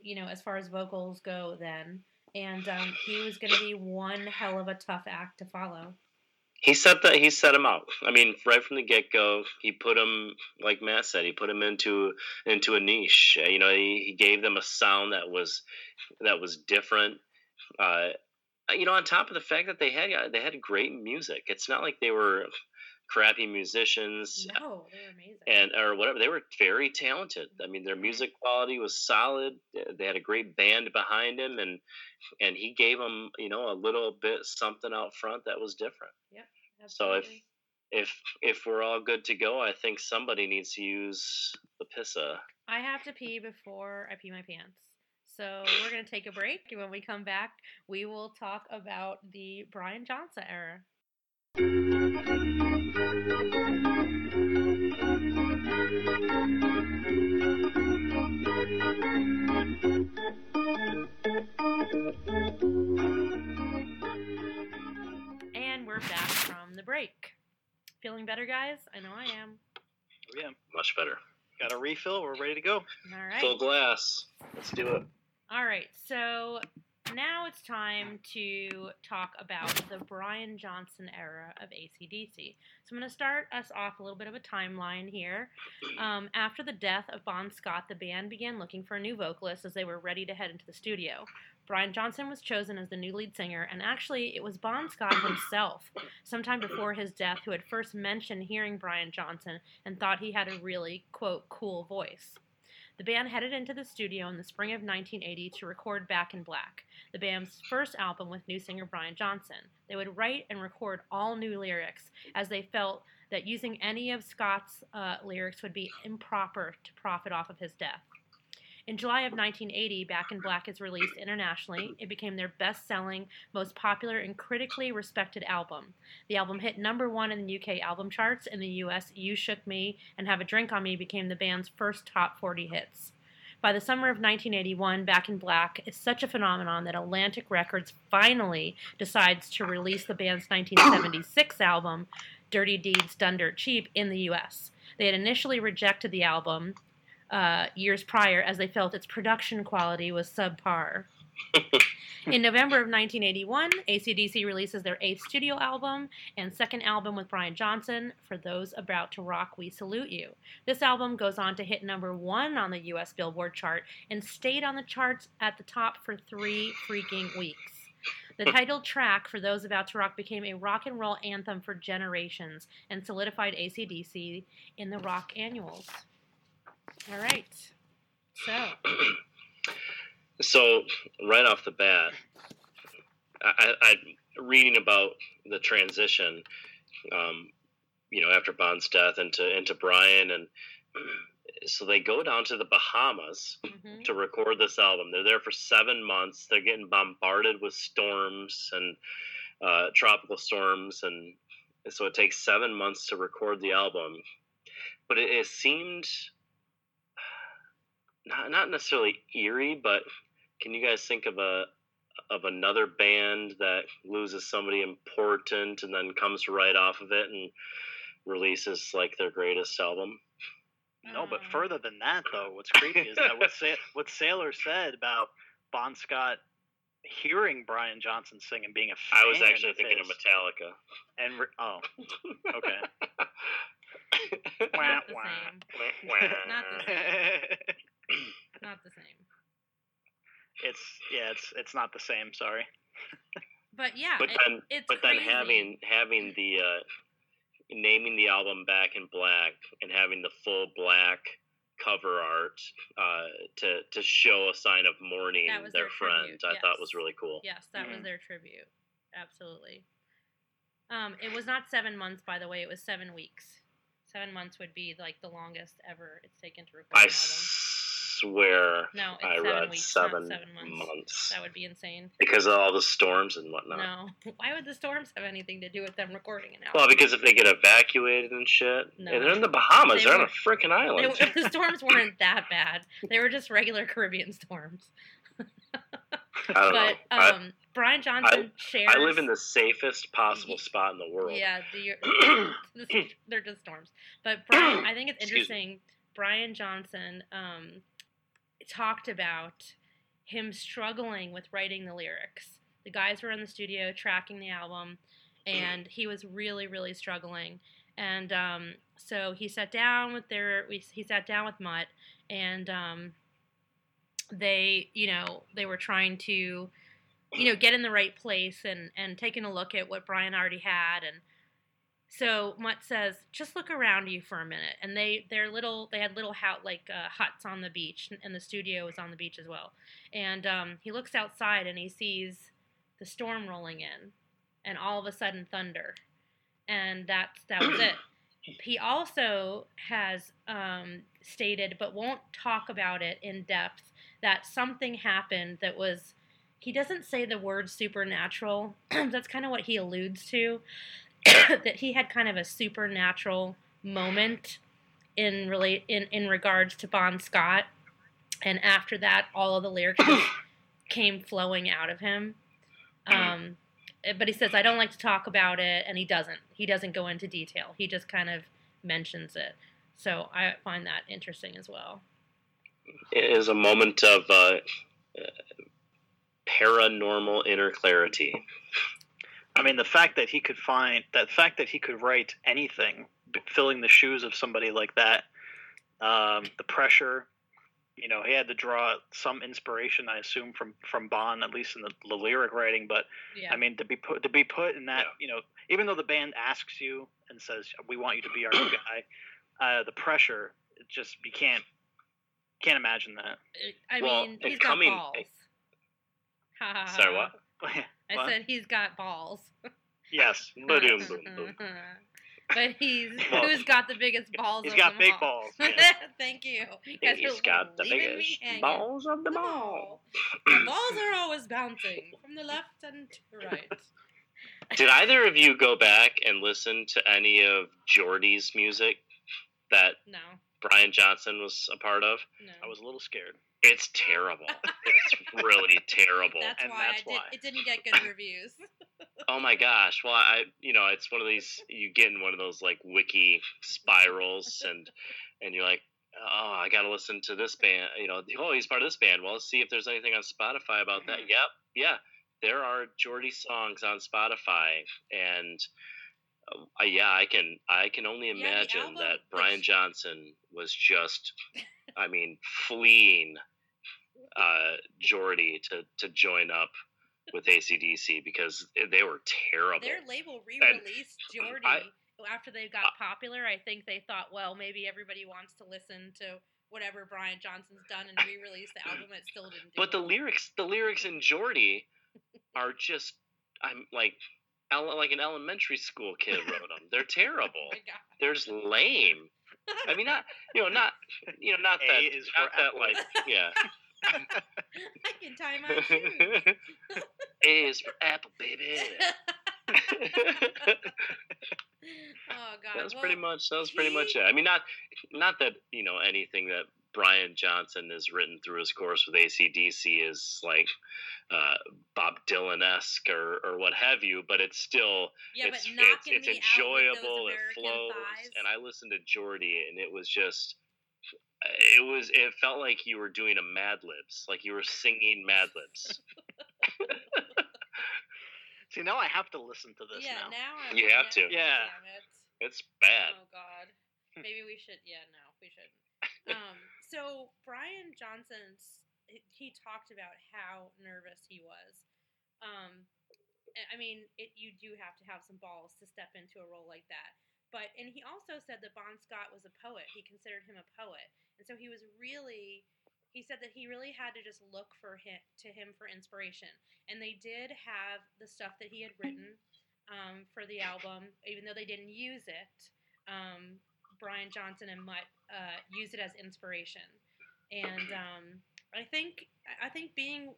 you know, as far as vocals go then. And um, he was going to be one hell of a tough act to follow. He set that he set him out. I mean, right from the get go, he put him like Matt said, he put him into into a niche. Uh, You know, he, he gave them a sound that was that was different. Uh, you know, on top of the fact that they had they had great music. It's not like they were crappy musicians No, they were amazing. and or whatever. They were very talented. I mean, their music quality was solid. They had a great band behind him, and and he gave them you know a little bit something out front that was different. So if if if we're all good to go, I think somebody needs to use the pissa. I have to pee before I pee my pants. So we're going to take a break. And when we come back, we will talk about the Brian Johnson era. And we're back from the break. Feeling better, guys? I know I am. Oh, yeah, Much better. got a refill. We're ready to go. All right. Full glass. Let's do it. All right, so now it's time to talk about the Brian Johnson era of ACDC. So I'm going to start us off a little bit of a timeline here. Um, after the death of Bon Scott, the band began looking for a new vocalist as they were ready to head into the studio. Brian Johnson was chosen as the new lead singer, and actually, it was Bon Scott himself, sometime before his death, who had first mentioned hearing Brian Johnson and thought he had a really, quote, cool voice. The band headed into the studio in the spring of 1980 to record Back in Black, the band's first album with new singer Brian Johnson. They would write and record all new lyrics as they felt that using any of Scott's uh, lyrics would be improper to profit off of his death. In July of 1980, Back in Black is released internationally. It became their best selling, most popular, and critically respected album. The album hit number one in the UK album charts. In the US, You Shook Me and Have a Drink on Me became the band's first top 40 hits. By the summer of 1981, Back in Black is such a phenomenon that Atlantic Records finally decides to release the band's 1976 album, Dirty Deeds Done Dirt Cheap, in the US. They had initially rejected the album uh, years prior as they felt its production quality was subpar. (laughs) In November of 1981, ACDC releases their eighth studio album and second album with Brian Johnson, For Those About to Rock, We Salute You. This album goes on to hit number one on the US Billboard chart and stayed on the charts at the top for three freaking weeks. The (laughs) title track, For Those About to Rock, became a rock and roll anthem for generations and solidified ACDC in the rock annuals. All right. So, (clears throat) So right off the bat, I, I, reading about the transition, um, you know, after Bon's death into into Brian, and (clears throat) so they go down to the Bahamas Mhm. to record this album. They're there for seven months. They're getting bombarded with storms and uh, tropical storms, and so it takes seven months to record the album. But it, it seemed not not necessarily eerie, but can you guys think of a of another band that loses somebody important and then comes right off of it and releases like their greatest album? No, but Um, further than that, though, what's creepy is that what, Sa- (laughs) what Sailor said about Bon Scott hearing Brian Johnson sing and being a fan I was actually of thinking of Metallica. and re- oh, okay. (laughs) Not the same. Not (laughs) the Not the same. it's yeah, it's it's not the same. Sorry. But yeah, but it- then, it's but then having having the uh, naming the album Back in Black and having the full black cover art uh, to to show a sign of mourning their, their friend, tribute, I thought was really cool. Yes, that was Mhm. their tribute. Absolutely. Um, it was not seven months, by the way. It was seven weeks. Seven months would be like the longest ever it's taken to record I an album. Swear No, I seven read weeks, seven, seven months. months That would be insane. because of all the storms and whatnot. No, (laughs) why would the storms have anything to do with them recording an album? Well, because if they get evacuated and shit, No. and they're in the Bahamas, They they are on a freaking island. were- the (laughs) storms weren't that bad. They were just regular Caribbean storms. I don't but know. I- um, Brian Johnson shares. I live in the safest possible spot in the world. Yeah, the, (clears throat) they're just storms. But Brian, I think it's interesting. Brian Johnson um, talked about him struggling with writing the lyrics. The guys were in the studio tracking the album, and he was really, really struggling. And um, so he sat down with their, he sat down with Mutt, and um, they, you know, they were trying to, you know, get in the right place and and taking a look at what Brian already had and so Mutt says, just look around you for a minute. And they, they're little, they had little house, like uh, huts on the beach, and the studio was on the beach as well. And um, he looks outside and he sees the storm rolling in, and all of a sudden thunder, and that's that was it. (clears throat) He also has um, stated, but won't talk about it in depth, that something happened that was. He doesn't say the word supernatural. (clears throat) that's kind of what he alludes to. (coughs) that he had kind of a supernatural moment in relate in, in regards to Bon Scott, and after that, all of the lyrics (coughs) came flowing out of him. Um, eh, but he says I don't like to talk about it, and he doesn't. He doesn't go into detail. He just kind of mentions it. So I find that interesting as well. It is a moment of uh, uh, paranormal inner clarity. I mean, the fact that he could find that fact that he could write anything, filling the shoes of somebody like that, um, the pressure. You know, he had to draw some inspiration, I assume, from from Bon, at least in the, the lyric writing. But Yeah. I mean, to be put to be put in that, Yeah. you know, even though the band asks you and says we want you to be our new (clears throat) guy, uh, the pressure, it just you can't can't imagine that. I Well, mean, and he's coming- got balls. Sorry, (laughs) what? (laughs) I What? said he's got balls. (laughs) Yes. Ba-doom, boom, boom. (laughs) but he's (laughs) Well, who's got the biggest balls. He's of got big all. balls. yes. Thank you. You guys He's got the biggest balls of them The all. ball. (clears throat) The balls are always bouncing from the left and to the right. Did either of you go back and listen to any of Geordie's music that No, Brian Johnson was a part of? no. I was a little scared. It's terrible. It's really terrible. That's and why that's I did, it didn't get good reviews. (laughs) Oh my gosh. Well, I, you know, it's one of these, you get in one of those like wiki spirals and, and you're like, oh, I got to listen to this band. You know, oh, he's part of this band. Well, let's see if there's anything on Spotify about that. Yep. Yeah. There are Geordie songs on Spotify. And uh, yeah, I can, I can only Yeah, imagine album that Brian was- Johnson was just, I mean, fleeing uh, Geordie to, to join up with ACDC because they were terrible. Their label re-released Geordie I- after they got popular. I think they thought, well, maybe everybody wants to listen to whatever Brian Johnson's done and re-release the album. It still didn't do. But the lyrics, the lyrics in Geordie (laughs) are just, I'm like, like an elementary school kid wrote them. They're (laughs) Oh terrible. my God. They're just lame. I mean, not you know, not you know, not A that is for not that like yeah. (laughs) (laughs) I can tie my shoes. (laughs) A is for apple, baby. (laughs) oh God. That's well, pretty much that was pretty much it. I mean, not not that you know anything that Brian Johnson has written through his course with ACDC is like uh, Bob Dylan esque or, or what have you, but it's still Yeah, it's but it's, it's enjoyable. It flows, thighs. and I listened to Geordie, and it was just. It was. It felt like you were doing a Mad Libs, like you were singing Mad Libs. (laughs) See, now I have to listen to this yeah, now. now I'm, You have to. Yeah. Damn it. It's bad. Oh God. (laughs) Maybe we should. Yeah, no, we shouldn't. Um. So Brian Johnson's he talked about how nervous he was. Um. I- I mean, it you do have to have some balls to step into a role like that. But and he also said that Bon Scott was a poet. He considered him a poet, and so he was really. He said that he really had to just look for him to him for inspiration, and they did have the stuff that he had written um, for the album, even though they didn't use it. Um, Brian Johnson and Mutt uh, used it as inspiration, and um, I think I think being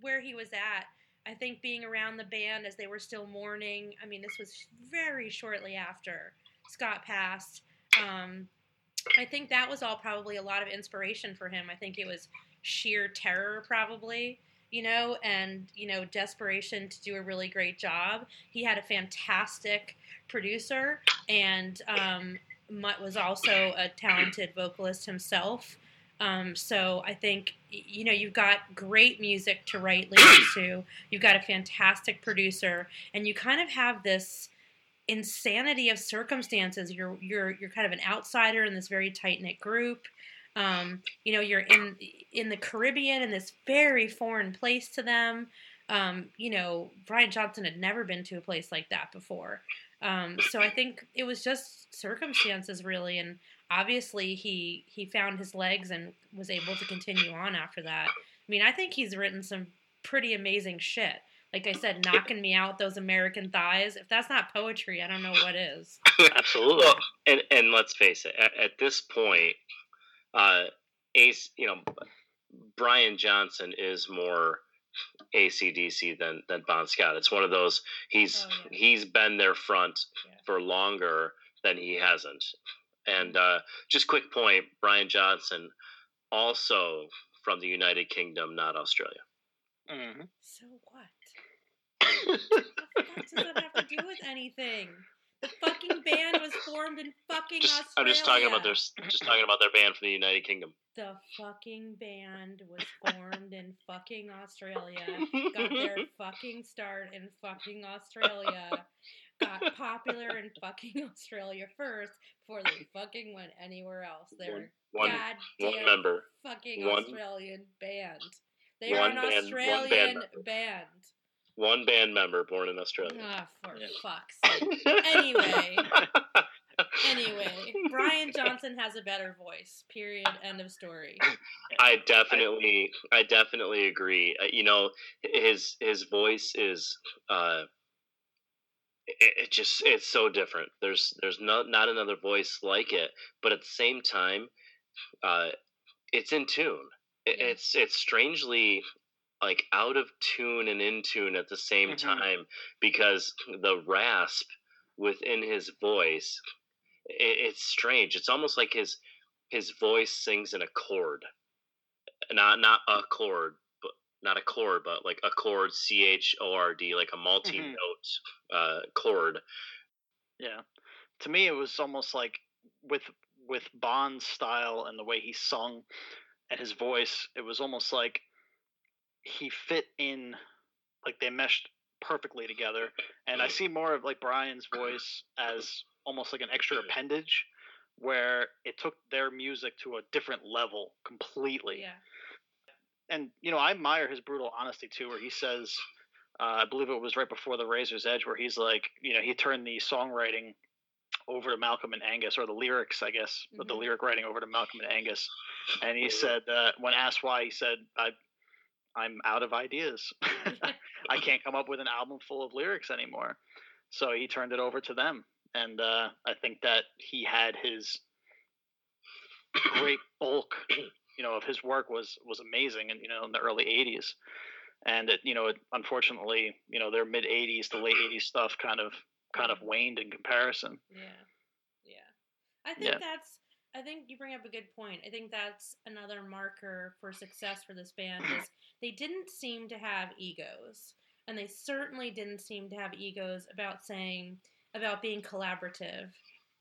where he was at, I think being around the band as they were still mourning. I mean, this was very shortly after Scott passed. Um, I think that was all probably a lot of inspiration for him. I think it was sheer terror, probably, you know, and, you know, desperation to do a really great job. He had a fantastic producer, and um, Mutt was also a talented vocalist himself. Um, so I think, you know, you've got great music to write lyrics (coughs) to, you've got a fantastic producer, and you kind of have this insanity of circumstances. You're you're you're kind of an outsider in this very tight knit group. Um, you know, you're in in the Caribbean in this very foreign place to them. Um, you know, Brian Johnson had never been to a place like that before. Um, so I think it was just circumstances really, and obviously he he found his legs and was able to continue on after that. I mean, I think he's written some pretty amazing shit. Like I said, knocking me out those American thighs. If that's not poetry, I don't know what is. (laughs) Absolutely. Well, and and let's face it, at, at this point, uh, Ace, you know, Brian Johnson is more ACDC than than Bon Scott. It's one of those he's Oh, yeah. he's been their front Yeah. for longer than he hasn't. And uh, just quick point, Brian Johnson, also from the United Kingdom, not Australia. Mhm. So what? (laughs) What the fuck does that have to do with anything? The fucking band was formed in fucking Just Australia. I'm just talking about their just talking about their band from the United Kingdom. The fucking band was formed in fucking Australia. Got their (laughs) fucking start in fucking Australia. Got popular in fucking (laughs) Australia first before they fucking went anywhere else. They're One goddamn one member. fucking one- Australian band. They are one an band- one band Australian member. band. One band member born in Australia. Ah, for Yeah. fuck's sake. Anyway. (laughs) Anyway, Brian Johnson has a better voice. Period. End of story. I definitely, I definitely agree. Uh, you know, his his voice is, uh, it, it just it's so different. There's there's not not another voice like it, but at the same time, uh, it's in tune. It, Yeah. It's it's strangely like out of tune and in tune at the same Mhm. time because the rasp within his voice, it, it's strange. It's almost like his his voice sings in a chord not not a chord not a chord but like a chord c h o r d like a mm-hmm. multi note uh chord Yeah. To me, it was almost like with with Bon's style and the way he sung and his voice, it was almost like he fit in, like they meshed perfectly together. And I mm-hmm. see more of like Brian's voice as almost like an extra mm-hmm. appendage, where it took their music to a different level completely Yeah. And you know, I admire his brutal honesty too, where he says, uh, I believe it was right before the Razor's Edge, where he's like, you know, he turned the songwriting over to Malcolm and Angus, or the lyrics, I guess, but the Mhm. lyric writing over to Malcolm and Angus, and he said, uh, when asked why, he said, I, I'm out of ideas. (laughs) I (laughs) can't come up with an album full of lyrics anymore. So he turned it over to them, and uh, I think that he had his great bulk, (clears throat) you know, of his work was was amazing, and you know, in the early '80s, and it, you know, it, unfortunately, you know, their mid '80s to late '80s stuff kind of kind of waned in comparison. Yeah, yeah. I think Yeah. that's. I think you bring up a good point. I think that's another marker for success for this band is (clears throat) they didn't seem to have egos, and they certainly didn't seem to have egos about saying about being collaborative.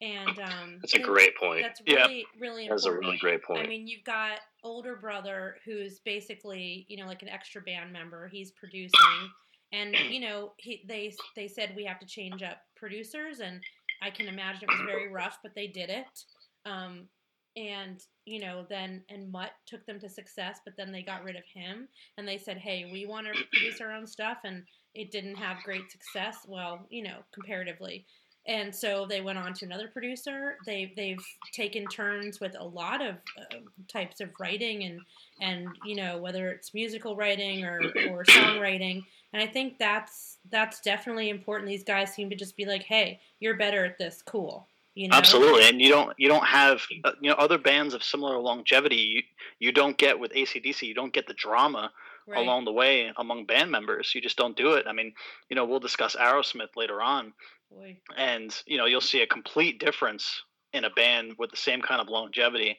And um, That's a I think great point. That's Yeah. really really That's a really great point. I mean, you've got older brother who's basically, you know, like an extra band member. He's producing, and you know, he they they said we have to change up producers, and I can imagine it was very rough, but they did it. Um, and you know, then and Mutt took them to success, but then they got rid of him, and they said, hey, we want to produce our own stuff, and it didn't have great success. Well, you know, comparatively. And so they went on to another producer. They they've taken turns with a lot of uh, types of writing and and you know whether it's musical writing or or songwriting. And I think that's that's definitely important. These guys seem to just be like, "Hey, you're better at this. Cool." You know? Absolutely, and you don't you don't have uh, you know other bands of similar longevity. You you don't get with ACDC. You don't get the drama Right. along the way among band members. You just don't do it. I mean, you know, we'll discuss Aerosmith later on, Boy. and you know you'll see a complete difference in a band with the same kind of longevity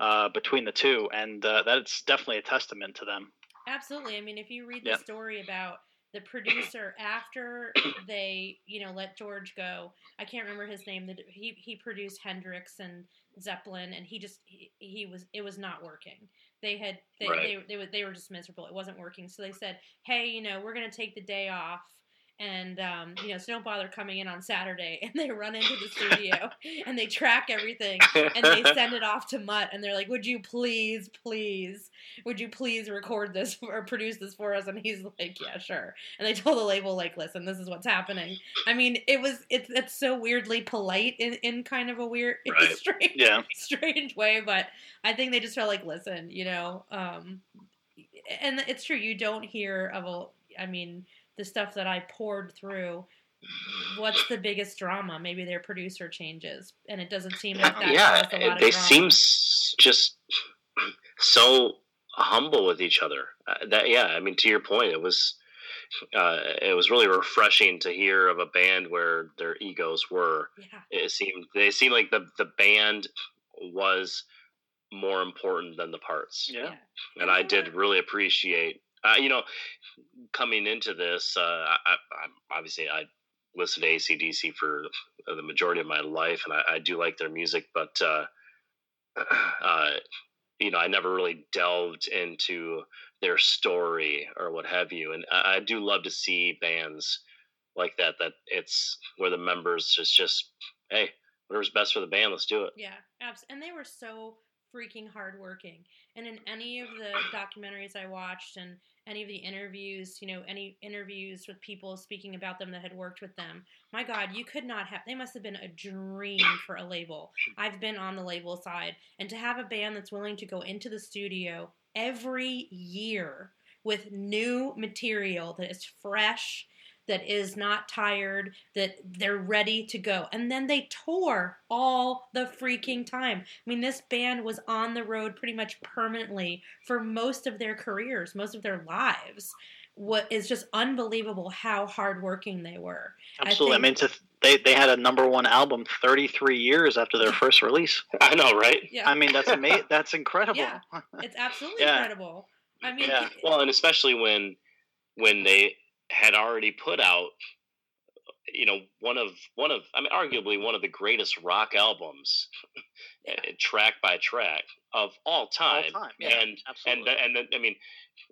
uh, between the two, and uh, that's definitely a testament to them. Absolutely. I mean, if you read the story about the producer after (coughs) they, you know, let George go, I can't remember his name. That he he produced Hendrix and Zeppelin, and he just he, he was it was not working. They had they, Right. they they were they were just miserable. It wasn't working. So they said, hey, you know, we're gonna take the day off. And um, you know, so don't bother coming in on Saturday. (laughs) And they run into the studio and they track everything and they (laughs) send it off to Mutt and they're like, "Would you please, please, would you please record this or produce this for us?" And he's like, "Yeah, sure." And they told the label like, "Listen, this is what's happening." I mean, it was it's it's so weirdly polite in in kind of a weird, (laughs) Right. strange, Yeah, strange way, but I think they just felt like, "Listen, you know." Um, and it's true. You don't hear of a. I mean, the stuff that I poured through. What's the biggest drama? Maybe their producer changes, and it doesn't seem like that. yeah, caused a lot of they drama. seem just so humble with each other. Uh, that yeah, I mean, to your point, it was uh, it was really refreshing to hear of a band where their egos were. Yeah. It seemed they seemed like the the band was more important than the parts, yeah, and I did really appreciate. Uh, you know, coming into this, uh, I, I, obviously I listened to ACDC for the majority of my life, and I, I do like their music, but uh, (clears throat) uh, you know, I never really delved into their story or what have you. And I, I do love to see bands like that. That it's where the members just just hey, whatever's best for the band, let's do it. Yeah, abs- and they were so freaking hardworking. And in any of the documentaries I watched and any of the interviews, you know, any interviews with people speaking about them that had worked with them, my God, you could not have. They must have been a dream for a label. I've been on the label side, and to have a band that's willing to go into the studio every year with new material that is fresh that is not tired, that they're ready to go. And then they tour all the freaking time. I mean, this band was on the road pretty much permanently for most of their careers, most of their lives. What is just unbelievable how hardworking they were. Absolutely. I, think- mean, to, they they had a number one album 33 years after their first release. (laughs) I know, right? Yeah, I mean, that's amazing. (laughs) That's incredible. Yeah. it's absolutely (laughs) Yeah. incredible. I mean, Yeah. Well, and especially when when they had already put out you know one of one of I mean arguably one of the greatest rock albums Yeah. uh, track by track of all All time. time. Yeah, And and absolutely. the, and the, I mean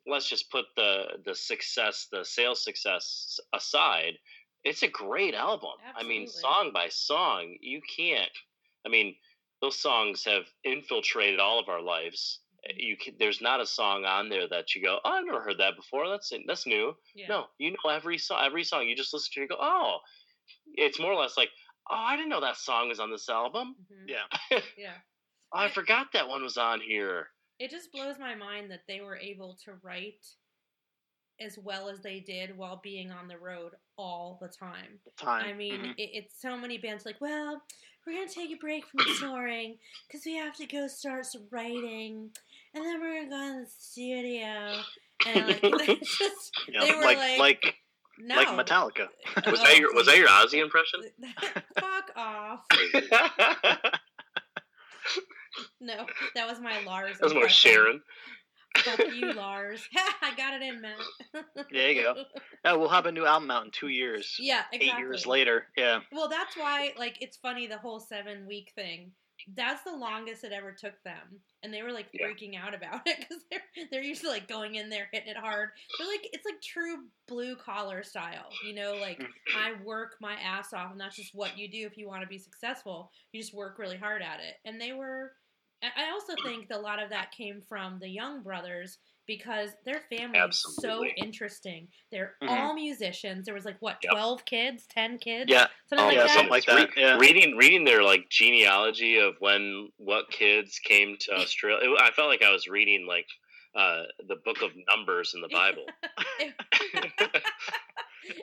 let's just put the the success the sales success aside. It's a great album. I mean song by song you can't I mean those songs have infiltrated all of our lives. You can, there's not a song on there that you go, oh, I've never heard that before. That's that's new. yeah. No, you know every song. Every song you just listen to, you go, oh, it's more or less like, oh, I didn't know that song was on this album. Mhm. yeah. (laughs) Yeah. Oh, I forgot that one was on here. it just blows my mind that they were able to write as well as they did while being on the road all the time. Time. I mean, Mhm. it, it's so many bands like, well, we're gonna take a break from (coughs) touring because we have to go start some writing, and then we're gonna go in the studio. And like, (laughs) (laughs) they just Yeah, They were like like- like no. like Metallica. (laughs) Was that your Was that your Ozzy impression? Fuck off. No, that was my Lars. That was more. Sharon. Fuck you, Lars. I got it in, Matt. There you go. Yeah, we'll have a new album out in two years. Yeah, exactly. Eight years later. Yeah. Well, that's why, like, it's funny the whole seven week thing. That's the longest it ever took them, and they were like Yeah. freaking out about (laughs) it because they're they're used to like going in there hitting it hard. They're like it's like true blue collar style, you know. Like mm-hmm. I work my ass off, and that's just what you do if you want to be successful. You just work really hard at it, and they were. I I also think that a lot of that came from the Young Brothers because their family is so interesting. They're Mhm. all musicians. There was like what Yep. twelve kids, ten kids, Yeah. something Oh, like yeah, that. something like that. Re- Yeah. Reading reading their like genealogy of when what kids came to (laughs) Australia. it- I felt like I was reading like uh, the book of Numbers in the Bible. (laughs)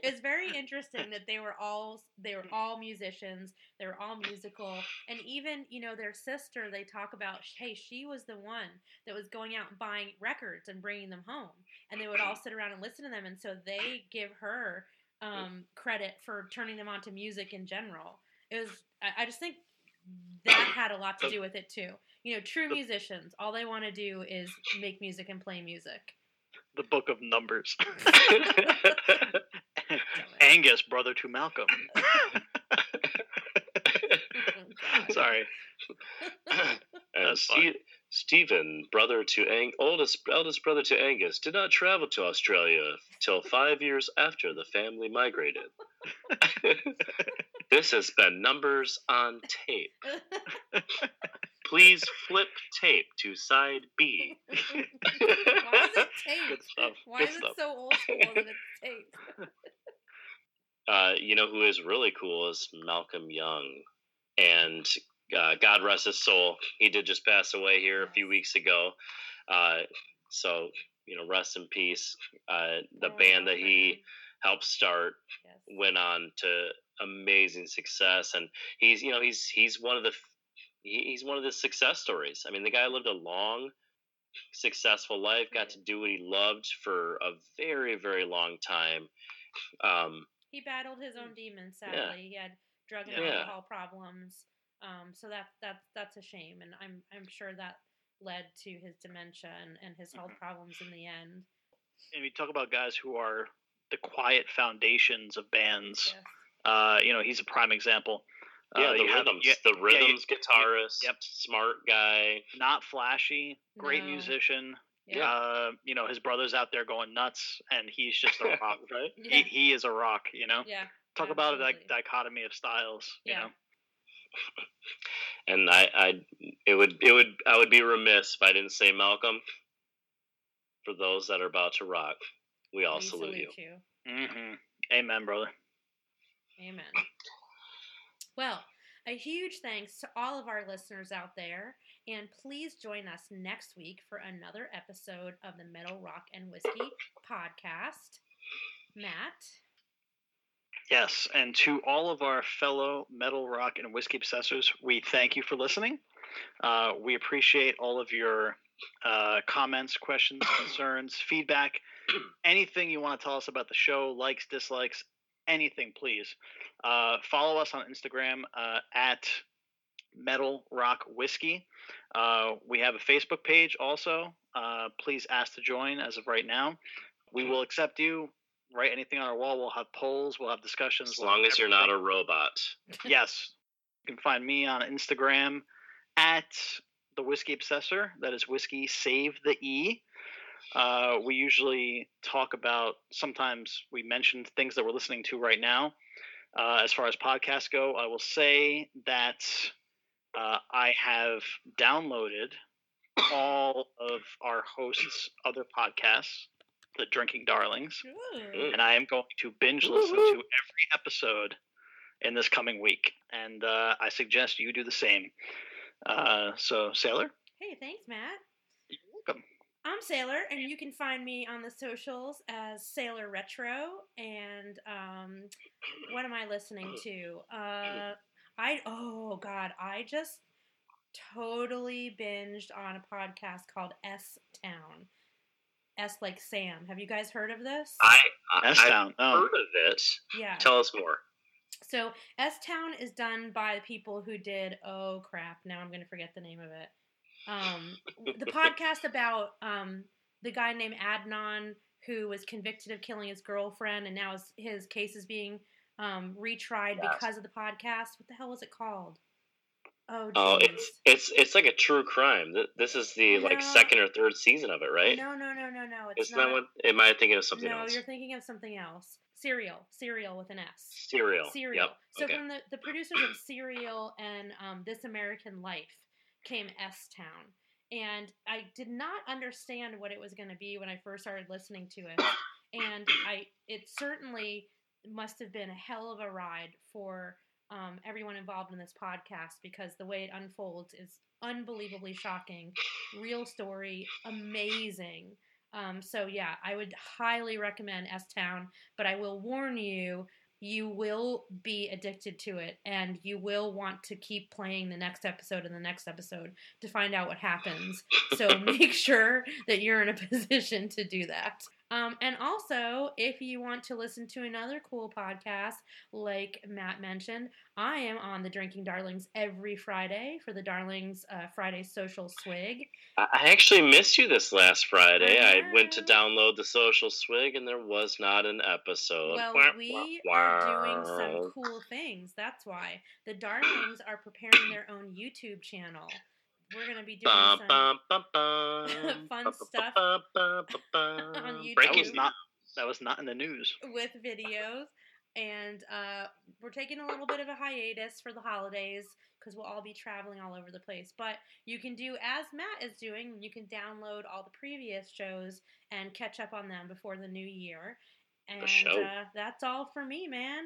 it's very (laughs) interesting that they were all they were all musicians they were all musical and even you know their sister they talk about hey she was the one that was going out and buying records and bringing them home and they would all sit around and listen to them and so they give her um, credit for turning them on to music in general. It was I, I just think that had a lot to do with it too. You know true musicians all they want to do is make music and play music. The Book of Numbers. (laughs) (laughs) Damn it. Angus, brother to Malcolm. (laughs) (laughs) Sorry. (laughs) and That's. Ste- Stephen, brother to Ang- oldest eldest brother to Angus, did not travel to Australia till five years after the family migrated. this has been numbers on tape. Please flip tape to side B. Why is it tape? Why Good is stuff. it so old school that it's tape? Uh, you know who is really cool is Malcolm Young, and uh, God rest his soul. He did just pass away here a few weeks ago. Uh, so you know, rest in peace. Uh, the band that he helped start went on to amazing success, and he's you know he's he's one of the he's one of the success stories. I mean, the guy lived a long, successful life, got to do what he loved for a very very long time. Um, He battled his own demons. Sadly, Yeah. he had drug and Yeah. alcohol problems. Um, so that that's that's a shame, and I'm I'm sure that led to his dementia and, and his health problems in the end. And we talk about guys who are the quiet foundations of bands. Yes. Uh, you know, he's a prime example. yeah, Uh, the you have- rhythms, the yeah, rhythms guitarist, yep. smart guy. not flashy, great No. musician. Yeah. Uh, you know, his brother's out there going nuts, and he's just a rock, (laughs) right? Yeah. He, he is a rock, you know? Yeah. Talk about a di- dichotomy of styles, you Yeah. know? (laughs) And I, I, it would, it would, I would be remiss if I didn't say Malcolm. For those that are about to rock, we all We salute you. you. hmm Amen, brother. Amen. Well, a huge thanks to all of our listeners out there, and please join us next week for another episode of the Metal Rock and Whiskey podcast. Matt, Yes, and to all of our fellow metal, rock, and whiskey obsessors, we thank you for listening. Uh, we appreciate all of your uh, comments, questions, (coughs) concerns, feedback, anything you want to tell us about the show, likes, dislikes, anything, please. Uh, follow us on Instagram uh, at Metal Rock Whiskey. Uh, we have a Facebook page also. Uh, please ask to join as of right now. We will accept you write anything on our wall. We'll have polls. We'll have discussions. As we'll long have as you're not a robot. (laughs) yes. You can find me on Instagram at the Whiskey Obsessor. That is whiskey save the E. Uh, we usually talk about. Sometimes we mention things that we're listening to right now. Uh, as far as podcasts go, I will say that uh, I have downloaded all of our hosts' other podcasts, the Drinking Darlings Ooh. and I am going to binge listen to every episode in this coming week. And uh, I suggest you do the same. Uh, so, Sailor, hey, thanks, Matt. you're welcome. I'm Sailor, and you can find me on the socials as Sailor Retro. And um, what am I listening to? Uh, I I oh god, I just totally binged on a podcast called S Town. S like Sam. Have you guys heard of this? I, I S I've Town. Oh, heard of it. yeah. Tell us more. So S Town is done by the people who did oh crap, now I'm gonna forget the name of it. Um (laughs) the podcast about um the guy named Adnan who was convicted of killing his girlfriend and now his, his case is being um retried Yes. because of the podcast. What the hell was it called? Oh, Oh, it's it's it's like a true crime. This is the like second or third season of it, right? No, no, no, no, no. It's not. that what? Am I thinking of something no, else? you're thinking of something else. Serial, Serial with an S. Serial. Serial. Yep. So okay. from the, the producers of Serial and um, This American Life came S Town. And I did not understand what it was going to be when I first started listening to it. And I it certainly must have been a hell of a ride for um, everyone involved in this podcast because the way it unfolds is unbelievably shocking. Real story, amazing. Um, so yeah, I would highly recommend S Town, but I will warn you, you will be addicted to it, and you will want to keep playing the next episode and the next episode to find out what happens. So (laughs) make sure that you're in a (laughs) position to do that. Um, and also, if you want to listen to another cool podcast, like Matt mentioned, I am on the Drinking Darlings every Friday for the Darlings uh, Friday Social Swig. I actually missed you this last Friday. I I went to download the Social Swig, and there was not an episode. Well, Wah, we wah, are doing some cool things. That's why the Darlings are preparing their own YouTube channel. We're gonna be doing Bum, some. bum, bum, bum. (laughs) Fun Bum, stuff bum, bum, bum, bum. on YouTube. that was not that was not in the news. with videos and uh, we're taking a little bit of a hiatus for the holidays because we'll all be traveling all over the place but you can do as matt is doing you can download all the previous shows and catch up on them before the new year and show. uh, that's all for me man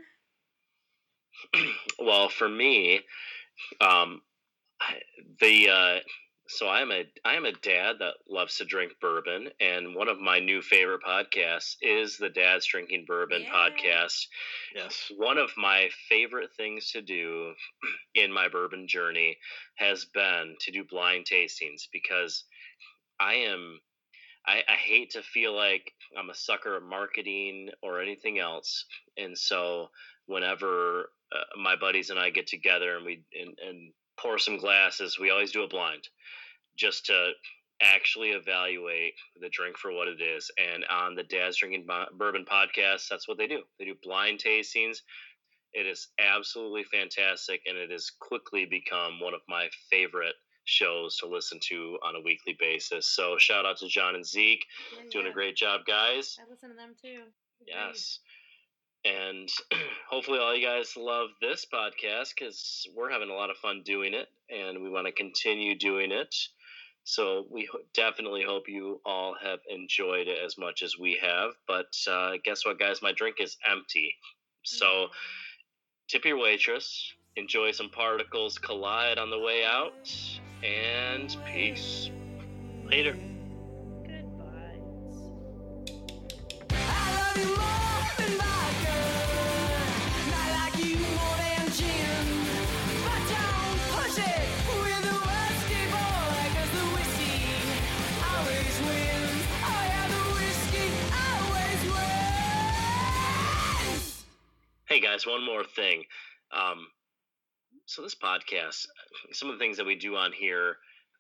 (clears throat) well, for me, um, I- the uh, so I'm a I am a dad that loves to drink bourbon, and one of my new favorite podcasts is the Dad's Drinking Bourbon Yeah. podcast. Yes. One of my favorite things to do (clears throat) in my bourbon journey has been to do blind tastings because I am I, I hate to feel like I'm a sucker of marketing or anything else, and so whenever uh, my buddies and I get together and we and, and pour some glasses, we always do a blind, just to actually evaluate the drink for what it is. And on the Dad's Drinking Bourbon podcast, that's what they do. They do blind tastings. It is absolutely fantastic, and it has quickly become one of my favorite shows to listen to on a weekly basis. So shout out to John and Zeke, Yeah, doing yeah. a great job, guys. i listen to them too. Yes. And (clears throat) hopefully, all you guys love this podcast because we're having a lot of fun doing it and we want to continue doing it. So, we definitely hope you all have enjoyed it as much as we have. But uh, guess what, guys? My drink is empty. So, tip your waitress, enjoy some particles collide on the way out, and peace. Later. Hey guys, one more thing. Um, so this podcast, some of the things that we do on here,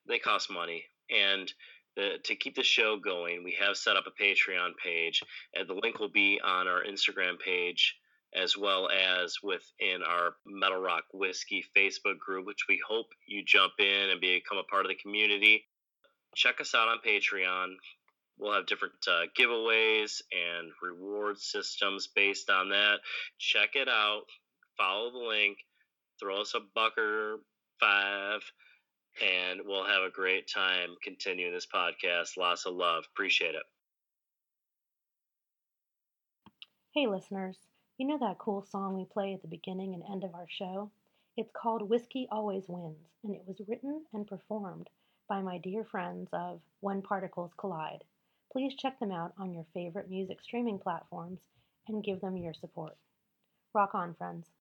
they cost money, and the, to keep the show going, we have set up a Patreon page, and the link will be on our Instagram page as well as within our Metal Rock Whiskey Facebook group, which we hope you jump in and become a part of the community. Check us out on Patreon. We'll have different uh, giveaways and reward systems based on that. Check it out. Follow the link. Throw us a buck or five, and we'll have a great time continuing this podcast. Lots of love. Appreciate it. Hey, listeners, you know that cool song we play at the beginning and end of our show? It's called Whiskey Always Wins, and it was written and performed by my dear friends of When Particles Collide. Please check them out on your favorite music streaming platforms and give them your support. Rock on, friends.